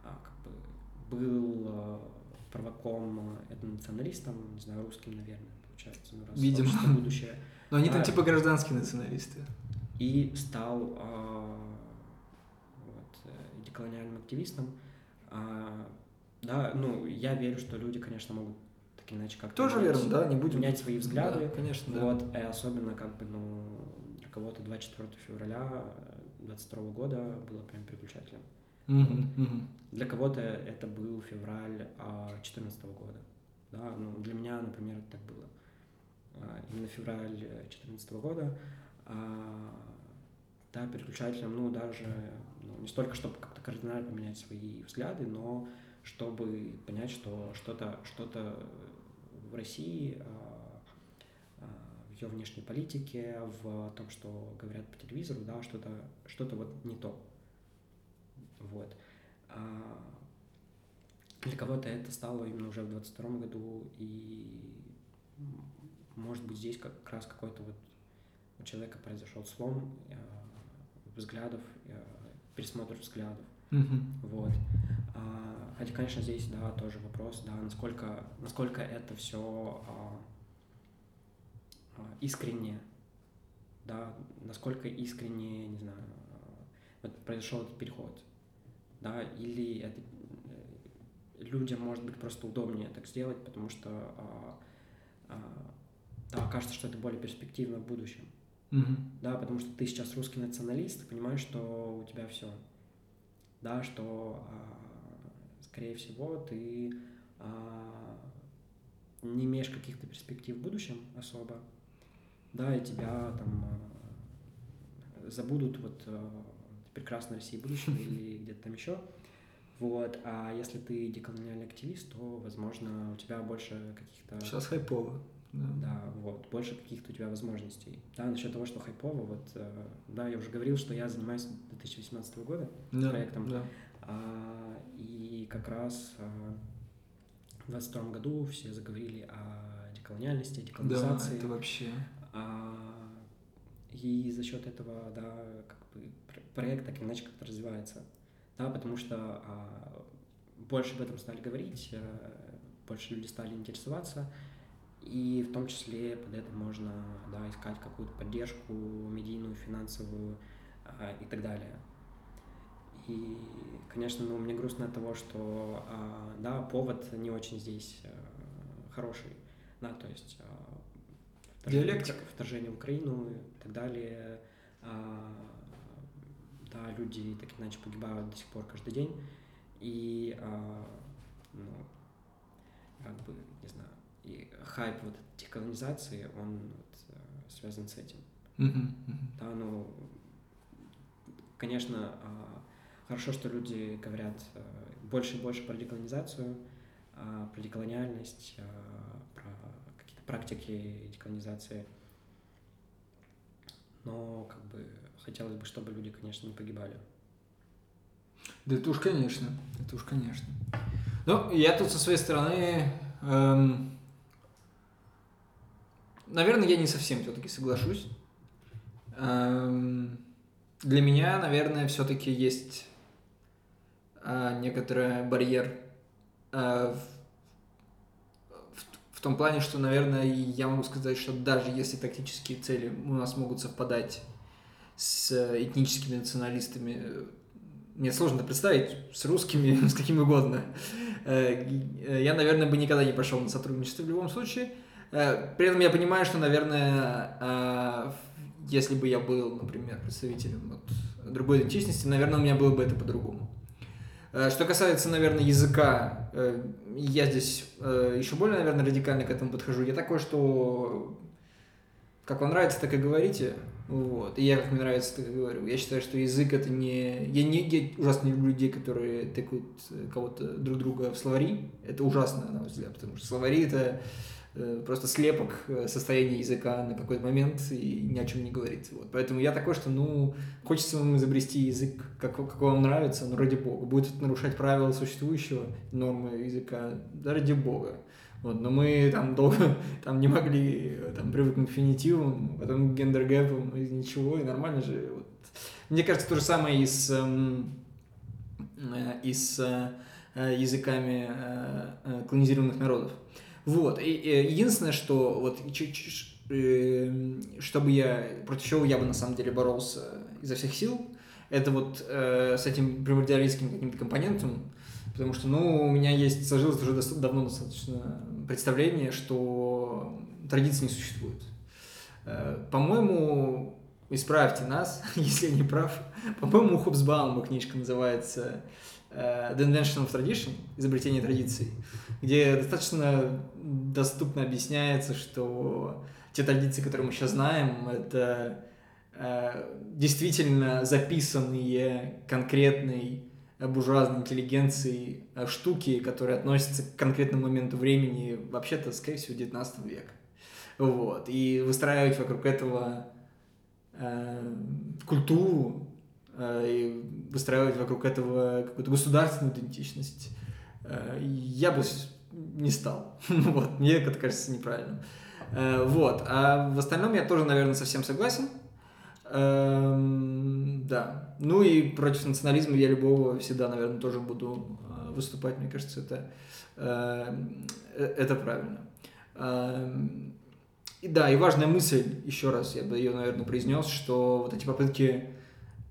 а, как бы был а, провоком этнонационалистом, не знаю, русским, наверное, получается, ну, раз Видимо. будущее. Но они там А, типа гражданские националисты. и стал а, вот, э, деколониальным активистом. А, да, ну, я верю, что люди, конечно, могут так иначе как-то Тоже верно, да, не будем. менять свои взгляды. Да, конечно, да. Вот, и особенно, как бы, ну, кого-то 24 февраля 22 года было прям переключателем. Мгм, мгм. Для кого-то это был февраль 2014 года. Да, ну, для меня, например, это так было. А, Именно февраль 2014 года. а, Да, переключателем, ну, даже ну, не столько, чтобы как-то кардинально поменять свои взгляды, но чтобы понять, что что-то что в России, а, а, ее внешней политике, в том, что говорят по телевизору, да, что-то что вот не то. Вот. А, Для кого-то это стало именно уже в 22 году, и может быть здесь как раз какой-то вот у человека произошел слом э, взглядов, э, пересмотр взглядов. Вот. А, хотя, конечно, здесь, да, тоже вопрос, да, насколько, насколько это все искренне, да, насколько искренне, не знаю, вот произошел этот переход, да, или это э, людям, может быть, просто удобнее так сделать, потому что, а, а, да, кажется, что это более перспективно в будущем. Мгм. Да, потому что ты сейчас русский националист, ты понимаешь, что у тебя все. Да, что, а, скорее всего, ты а, не имеешь каких-то перспектив в будущем особо. Да, и тебя там а, забудут вот а, прекрасной России будущего или где-то там еще. Вот, а если ты деколониальный активист, то, возможно, у тебя больше каких-то... Сейчас хайпово. Да. Да, вот, больше каких-то у тебя возможностей. Да, насчет того, что хайпово, вот, э, да, я уже говорил, что я занимаюсь с 2018 года Да, проектом. да. А, и как раз а, в 22 году все заговорили о деколониальности, о Да, деколонизации. это вообще. А, и за счет этого, да, как бы пр- проект так или иначе как-то развивается. Да, потому что а, больше об этом стали говорить, а, больше люди стали интересоваться, и в том числе под это можно, да, искать какую-то поддержку медийную, финансовую а, и так далее. И, конечно, ну, мне грустно от того, что, а, да, повод не очень здесь а, хороший, да, то есть Диалектика. вторжение в Украину и так далее, а, да, люди так иначе погибают до сих пор каждый день, и, а, ну, как бы, не знаю, и хайп вот деколонизации, он вот, э, связан с этим. Да, ну, конечно, а, хорошо, что люди говорят э, больше и больше про деколонизацию, про деколониальность, практики деколонизации. Но как бы хотелось бы, чтобы люди, конечно, не погибали. Да это уж конечно, это уж конечно. Ну, я тут со своей стороны, эм, наверное, я не совсем все-таки соглашусь. Эм, для меня, наверное, все-таки есть э, некоторый барьер э, в, том плане, что, наверное, я могу сказать, что даже если тактические цели у нас могут совпадать с этническими националистами, мне сложно представить с русскими, с какими угодно. Э, я, наверное, бы никогда не пошел на сотрудничество в любом случае. Э, при этом я понимаю, что, наверное, э, если бы я был, например, представителем вот другой идентичности, наверное, у меня было бы это по-другому. Что касается, наверное, языка, я здесь еще более, наверное, радикально к этому подхожу. Я такой, что как вам нравится, так и говорите. Вот. И я, как мне нравится, так и говорю. Я считаю, что язык это не... Я, не... я ужасно не люблю людей, которые тыкают э, кого-то друг друга в словари. Это ужасно, на мой взгляд, потому что словари это э, просто слепок э, состояния языка на какой-то момент и ни о чем не говорит. Вот. Поэтому я такой, что, ну, хочется вам изобрести язык, как, как вам нравится, но ради бога. Будет это нарушать правила существующего нормы языка, да ради бога. Вот, но мы там долго там не могли там, привыкнуть к феминитивам, потом к gender gap ам, и ничего, и нормально же. Вот. Мне кажется, то же самое и с, эм, э, и с э, языками э, э, колонизированных народов. Вот. И, и единственное, что вот э, чтобы я против чего я бы на самом деле боролся изо всех сил, это вот э, с этим примордиалистским каким-то компонентом, потому что, ну, у меня есть, сложилось уже достаточно, давно достаточно представление, что традиции не существует. Э, по-моему, исправьте нас, если я не прав. По-моему, у Хобсбаума книжка называется э, The Invention of Tradition, изобретение традиций, где достаточно доступно объясняется, что те традиции, которые мы сейчас знаем, это э, действительно записанные конкретной буржуазной интеллигенции э, штуки, которые относятся к конкретному моменту времени, вообще-то, скорее всего, 19 века. Вот. И выстраивать вокруг этого э, культуру, э, и выстраивать вокруг этого какую-то государственную идентичность, э, я бы не стал. вот. Мне это кажется неправильным. Э, вот. А в остальном я тоже, наверное, совсем согласен. Эм, да. Ну и против национализма я любого всегда, наверное, тоже буду э, выступать. Мне кажется, это, э, это правильно. Эм, и да, и важная мысль, еще раз, я бы ее, наверное, произнес, что вот эти попытки э,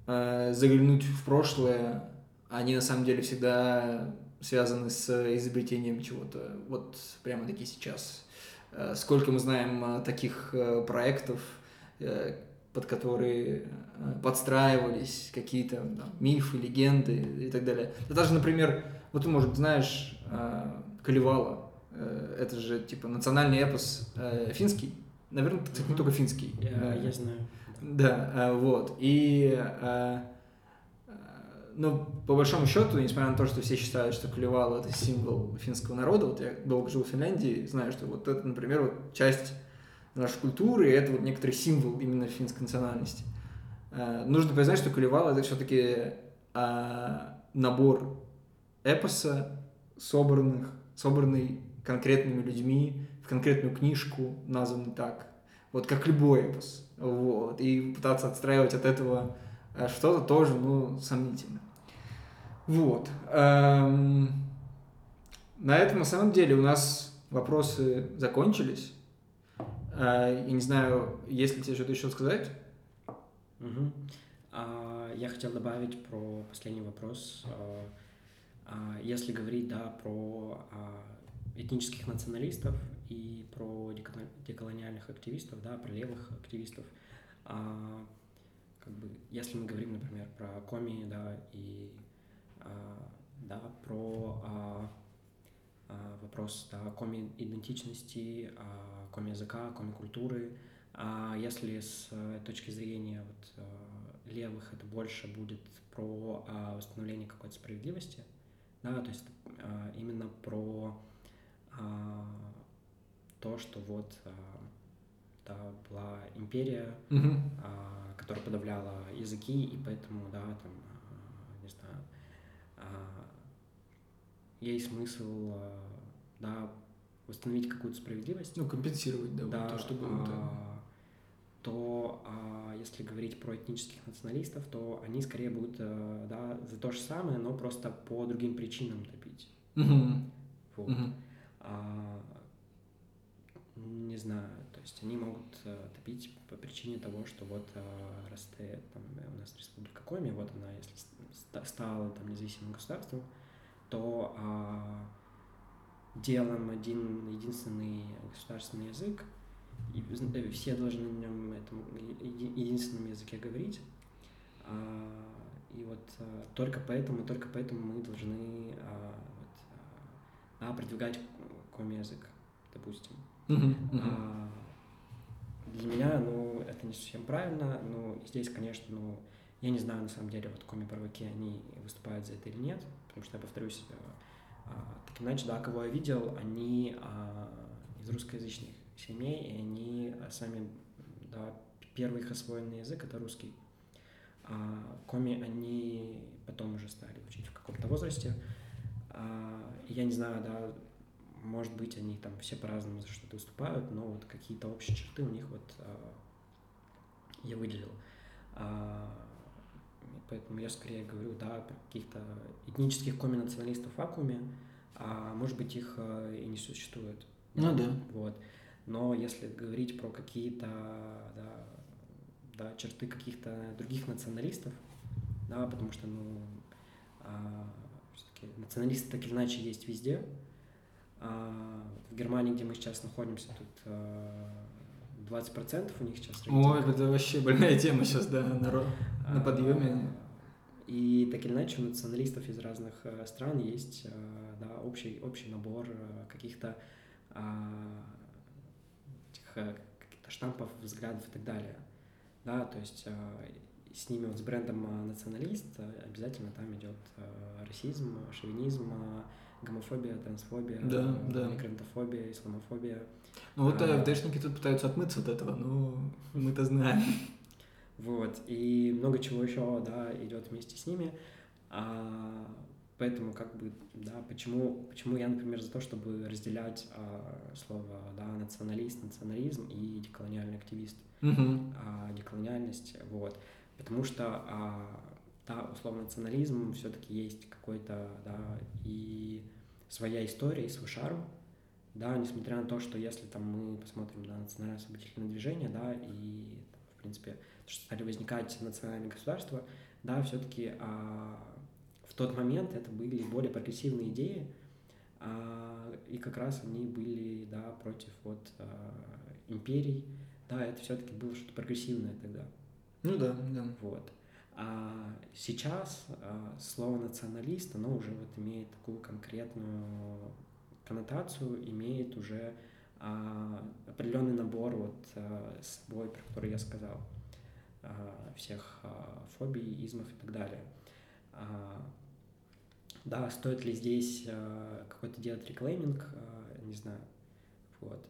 заглянуть в прошлое, они на самом деле всегда связаны с изобретением чего-то, вот прямо таки сейчас. Э, сколько мы знаем э, таких э, проектов, э, под которые э, подстраивались какие-то там, мифы, легенды и так далее. Да даже, например, вот ты, может, знаешь э, Калевала, э, это же типа национальный эпос финский, наверное, кстати, не только финский. Я, я знаю. Да, вот. И ну, по большому счету, несмотря на то, что все считают, что Калевала это символ финского народа, вот я долго жил в Финляндии, знаю, что вот это, например, вот часть нашей культуры, и это вот некоторый символ именно финской национальности. Э, нужно признать, что Калевал это все-таки набор эпоса, собранных, собранный конкретными людьми в конкретную книжку, названный так. Вот как любой эпос. Вот. И пытаться отстраивать от этого э, что-то тоже, ну, сомнительно. Вот. Эм... На этом, на самом деле, у нас вопросы закончились. Я не знаю, есть ли тебе что-то еще сказать? Угу. Я хотел добавить про последний вопрос. А, а, если говорить, да, про а, этнических националистов и про деколониальных активистов, да, про левых активистов, а, как бы, если мы говорим, например, про коми, да, и а, да, про а, а, вопрос да, коми идентичности, а, коми языка, коми культуры. А если с э, точки зрения вот, э, левых это больше будет про а, восстановление какой-то справедливости, да, то есть а, именно про а, то, что вот а, да, была империя, а, которая подавляла языки, и поэтому, да, там, а, не знаю, а, есть смысл, а, да, восстановить какую-то справедливость, Ну, компенсировать, да, вот да, то, что было, да. а, то если говорить про этнических националистов, то они скорее будут э, да, за то же самое, но просто по другим причинам топить. Мгм. Вот. А, не знаю, то есть они могут э, топить по причине того, что вот э, ты, там, э, у нас республика Коми, вот она, если ст- ста- стала там независимым государством, то а, делаем один единственный государственный язык, и все должны на нем этом единственном языке говорить. А, и вот а, только поэтому, только поэтому мы должны а, вот, а, продвигать коми язык, допустим. А, для меня, ну, это не совсем правильно, но здесь, конечно, ну, я не знаю, на самом деле, вот коми-перваки, они выступают за это или нет, потому что я повторюсь, э, а, так иначе, да, кого я видел, они а, из русскоязычных семей, и они сами, да, первый их освоенный язык — это русский. А коми они потом уже стали учить в каком-то возрасте. А, я не знаю, да, может быть, они там все по-разному за что-то выступают, но вот какие-то общие черты у них вот а, я выделил. А, поэтому я скорее говорю, да, про каких-то этнических коми-националистов в вакууме, а может быть, их а, и не существует. Ну да. Вот. Но если говорить про какие-то да, да, черты каких-то других националистов, да, потому что, ну, все-таки националисты так или иначе есть везде. А, в Германии, где мы сейчас находимся, тут а, 20% у них сейчас Ой, рейтинг. это вообще больная тема сейчас, да, народ. на подъеме. А, И так или иначе у националистов из разных э, стран есть э, да, общий, общий набор э, каких-то а, каких-то штампов, взглядов и так далее. Да, то есть с ними вот с брендом националист обязательно там идет расизм, шовинизм, гомофобия, трансфобия, Да, э, да. мигрантофобия, исламофобия. Ну вот А. АФДшники тут пытаются отмыться от этого, ну, мы-то знаем. Вот, и много чего еще, да, идет вместе с ними. А, поэтому, как бы, да, почему, почему я, например, за то, чтобы разделять а, слово, да, националист, национализм и деколониальный активист, Мгм. а, деколониальность, вот. Потому что, а, да, условно, национализм все-таки есть какой-то, да, и своя история, и свой шарм, да, несмотря на то, что если там мы посмотрим на национальное освободительное движение, да, и, там, в принципе, что стали возникать национальные государства, да, все-таки в тот момент это были более прогрессивные идеи, а, и как раз они были, да, против вот а, империй, да, это все-таки было что-то прогрессивное тогда. Ну да, да. Вот. А сейчас а, слово националист, оно уже вот имеет такую конкретную коннотацию, имеет уже а, определенный набор вот а, собой, про который я сказал, всех фобий, измов и так далее. Да, стоит ли здесь какой-то делать реклейминг, не знаю. Вот.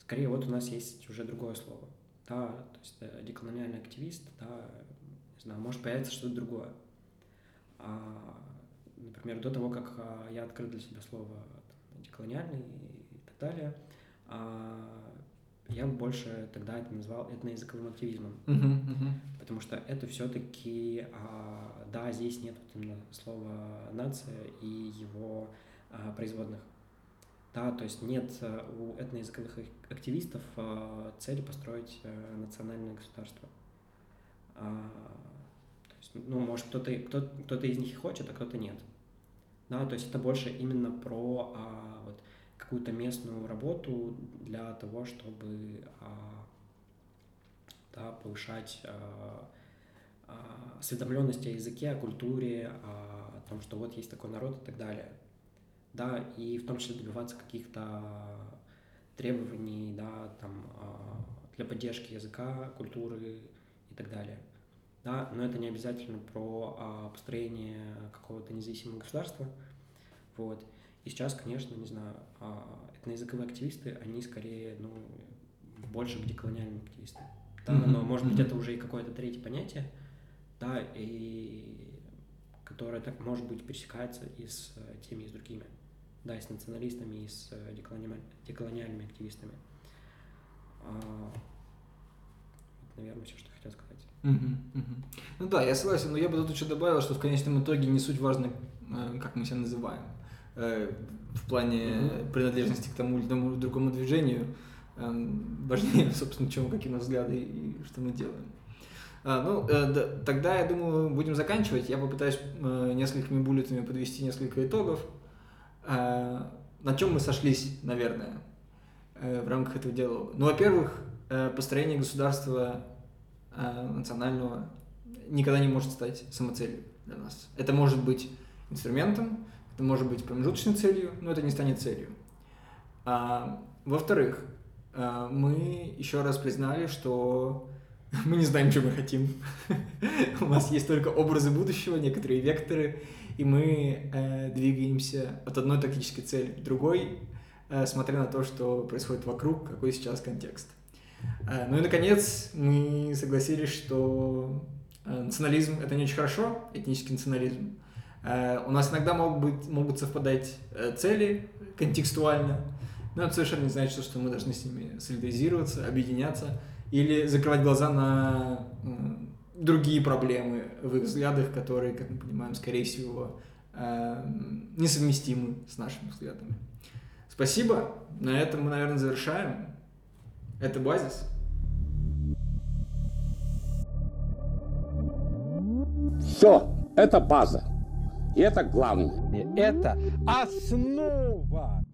Скорее, вот у нас есть уже другое слово. Да, то есть э, деколониальный активист, да, не знаю, может появиться что-то другое. А, например, до того, как а, я открыл для себя слово там, деколониальный и так далее, а, я больше тогда это назвал этноязыковым активизмом. Мгм, мгм. Потому что это все-таки, да, здесь нет вот именно слова нация и его а, производных. Да, то есть нет а, у этноязыковых ак- активистов а, цели построить а, национальное государство. А, то есть, ну, может, кто-то, кто, кто-то из них и хочет, а кто-то нет. Да, то есть это больше именно про а, вот, какую-то местную работу для того, чтобы а, да, повышать а, а, осведомленность о языке, о культуре, а, о том, что вот есть такой народ и так далее. Да, и в том числе добиваться каких-то требований, да, там, а, для поддержки языка, культуры и так далее. Да, но это не обязательно про а, построение какого-то независимого государства, вот. И сейчас, конечно, не знаю, а, этноязыковые активисты, они скорее, ну, больше где колониальные активисты. Да, mm-hmm. но может быть это уже и какое-то третье понятие, да, и которое так может быть пересекается и с э, теми, и с другими, да, и с националистами, и с э, деколониальными, деколониальными активистами. А, наверное, все, что хотел сказать. Угу, угу. Ну да, я согласен, но я бы тут еще добавил, что в конечном итоге не суть важно, э, как мы себя называем. В плане угу. принадлежности к тому или тому другому движению важнее, собственно, чем какие у нас взгляды и что мы делаем. А, ну, э, да, тогда, я думаю, будем заканчивать. Я попытаюсь э, несколькими буллетами подвести несколько итогов. Э, на чем мы сошлись, наверное, э, в рамках этого диалога? Ну, во-первых, э, построение государства э, национального никогда не может стать самоцелью для нас. Это может быть инструментом, это может быть промежуточной целью, но это не станет целью. А, во-вторых, э, мы еще раз признали, что мы не знаем, что мы хотим. У нас есть только образы будущего, некоторые векторы, и мы э, двигаемся от одной тактической цели к другой, э, смотря на то, что происходит вокруг, какой сейчас контекст. Э, ну и, наконец, мы согласились, что э, национализм — это не очень хорошо, этнический национализм. Э, у нас иногда могут, быть, могут совпадать цели контекстуально, но это совершенно не значит, что мы должны с ними солидаризироваться, объединяться — или закрывать глаза на другие проблемы в их взглядах, которые, как мы понимаем, скорее всего, несовместимы с нашими взглядами. Спасибо. На этом мы, наверное, завершаем. Это базис. Все, это база. И это главное. Это основа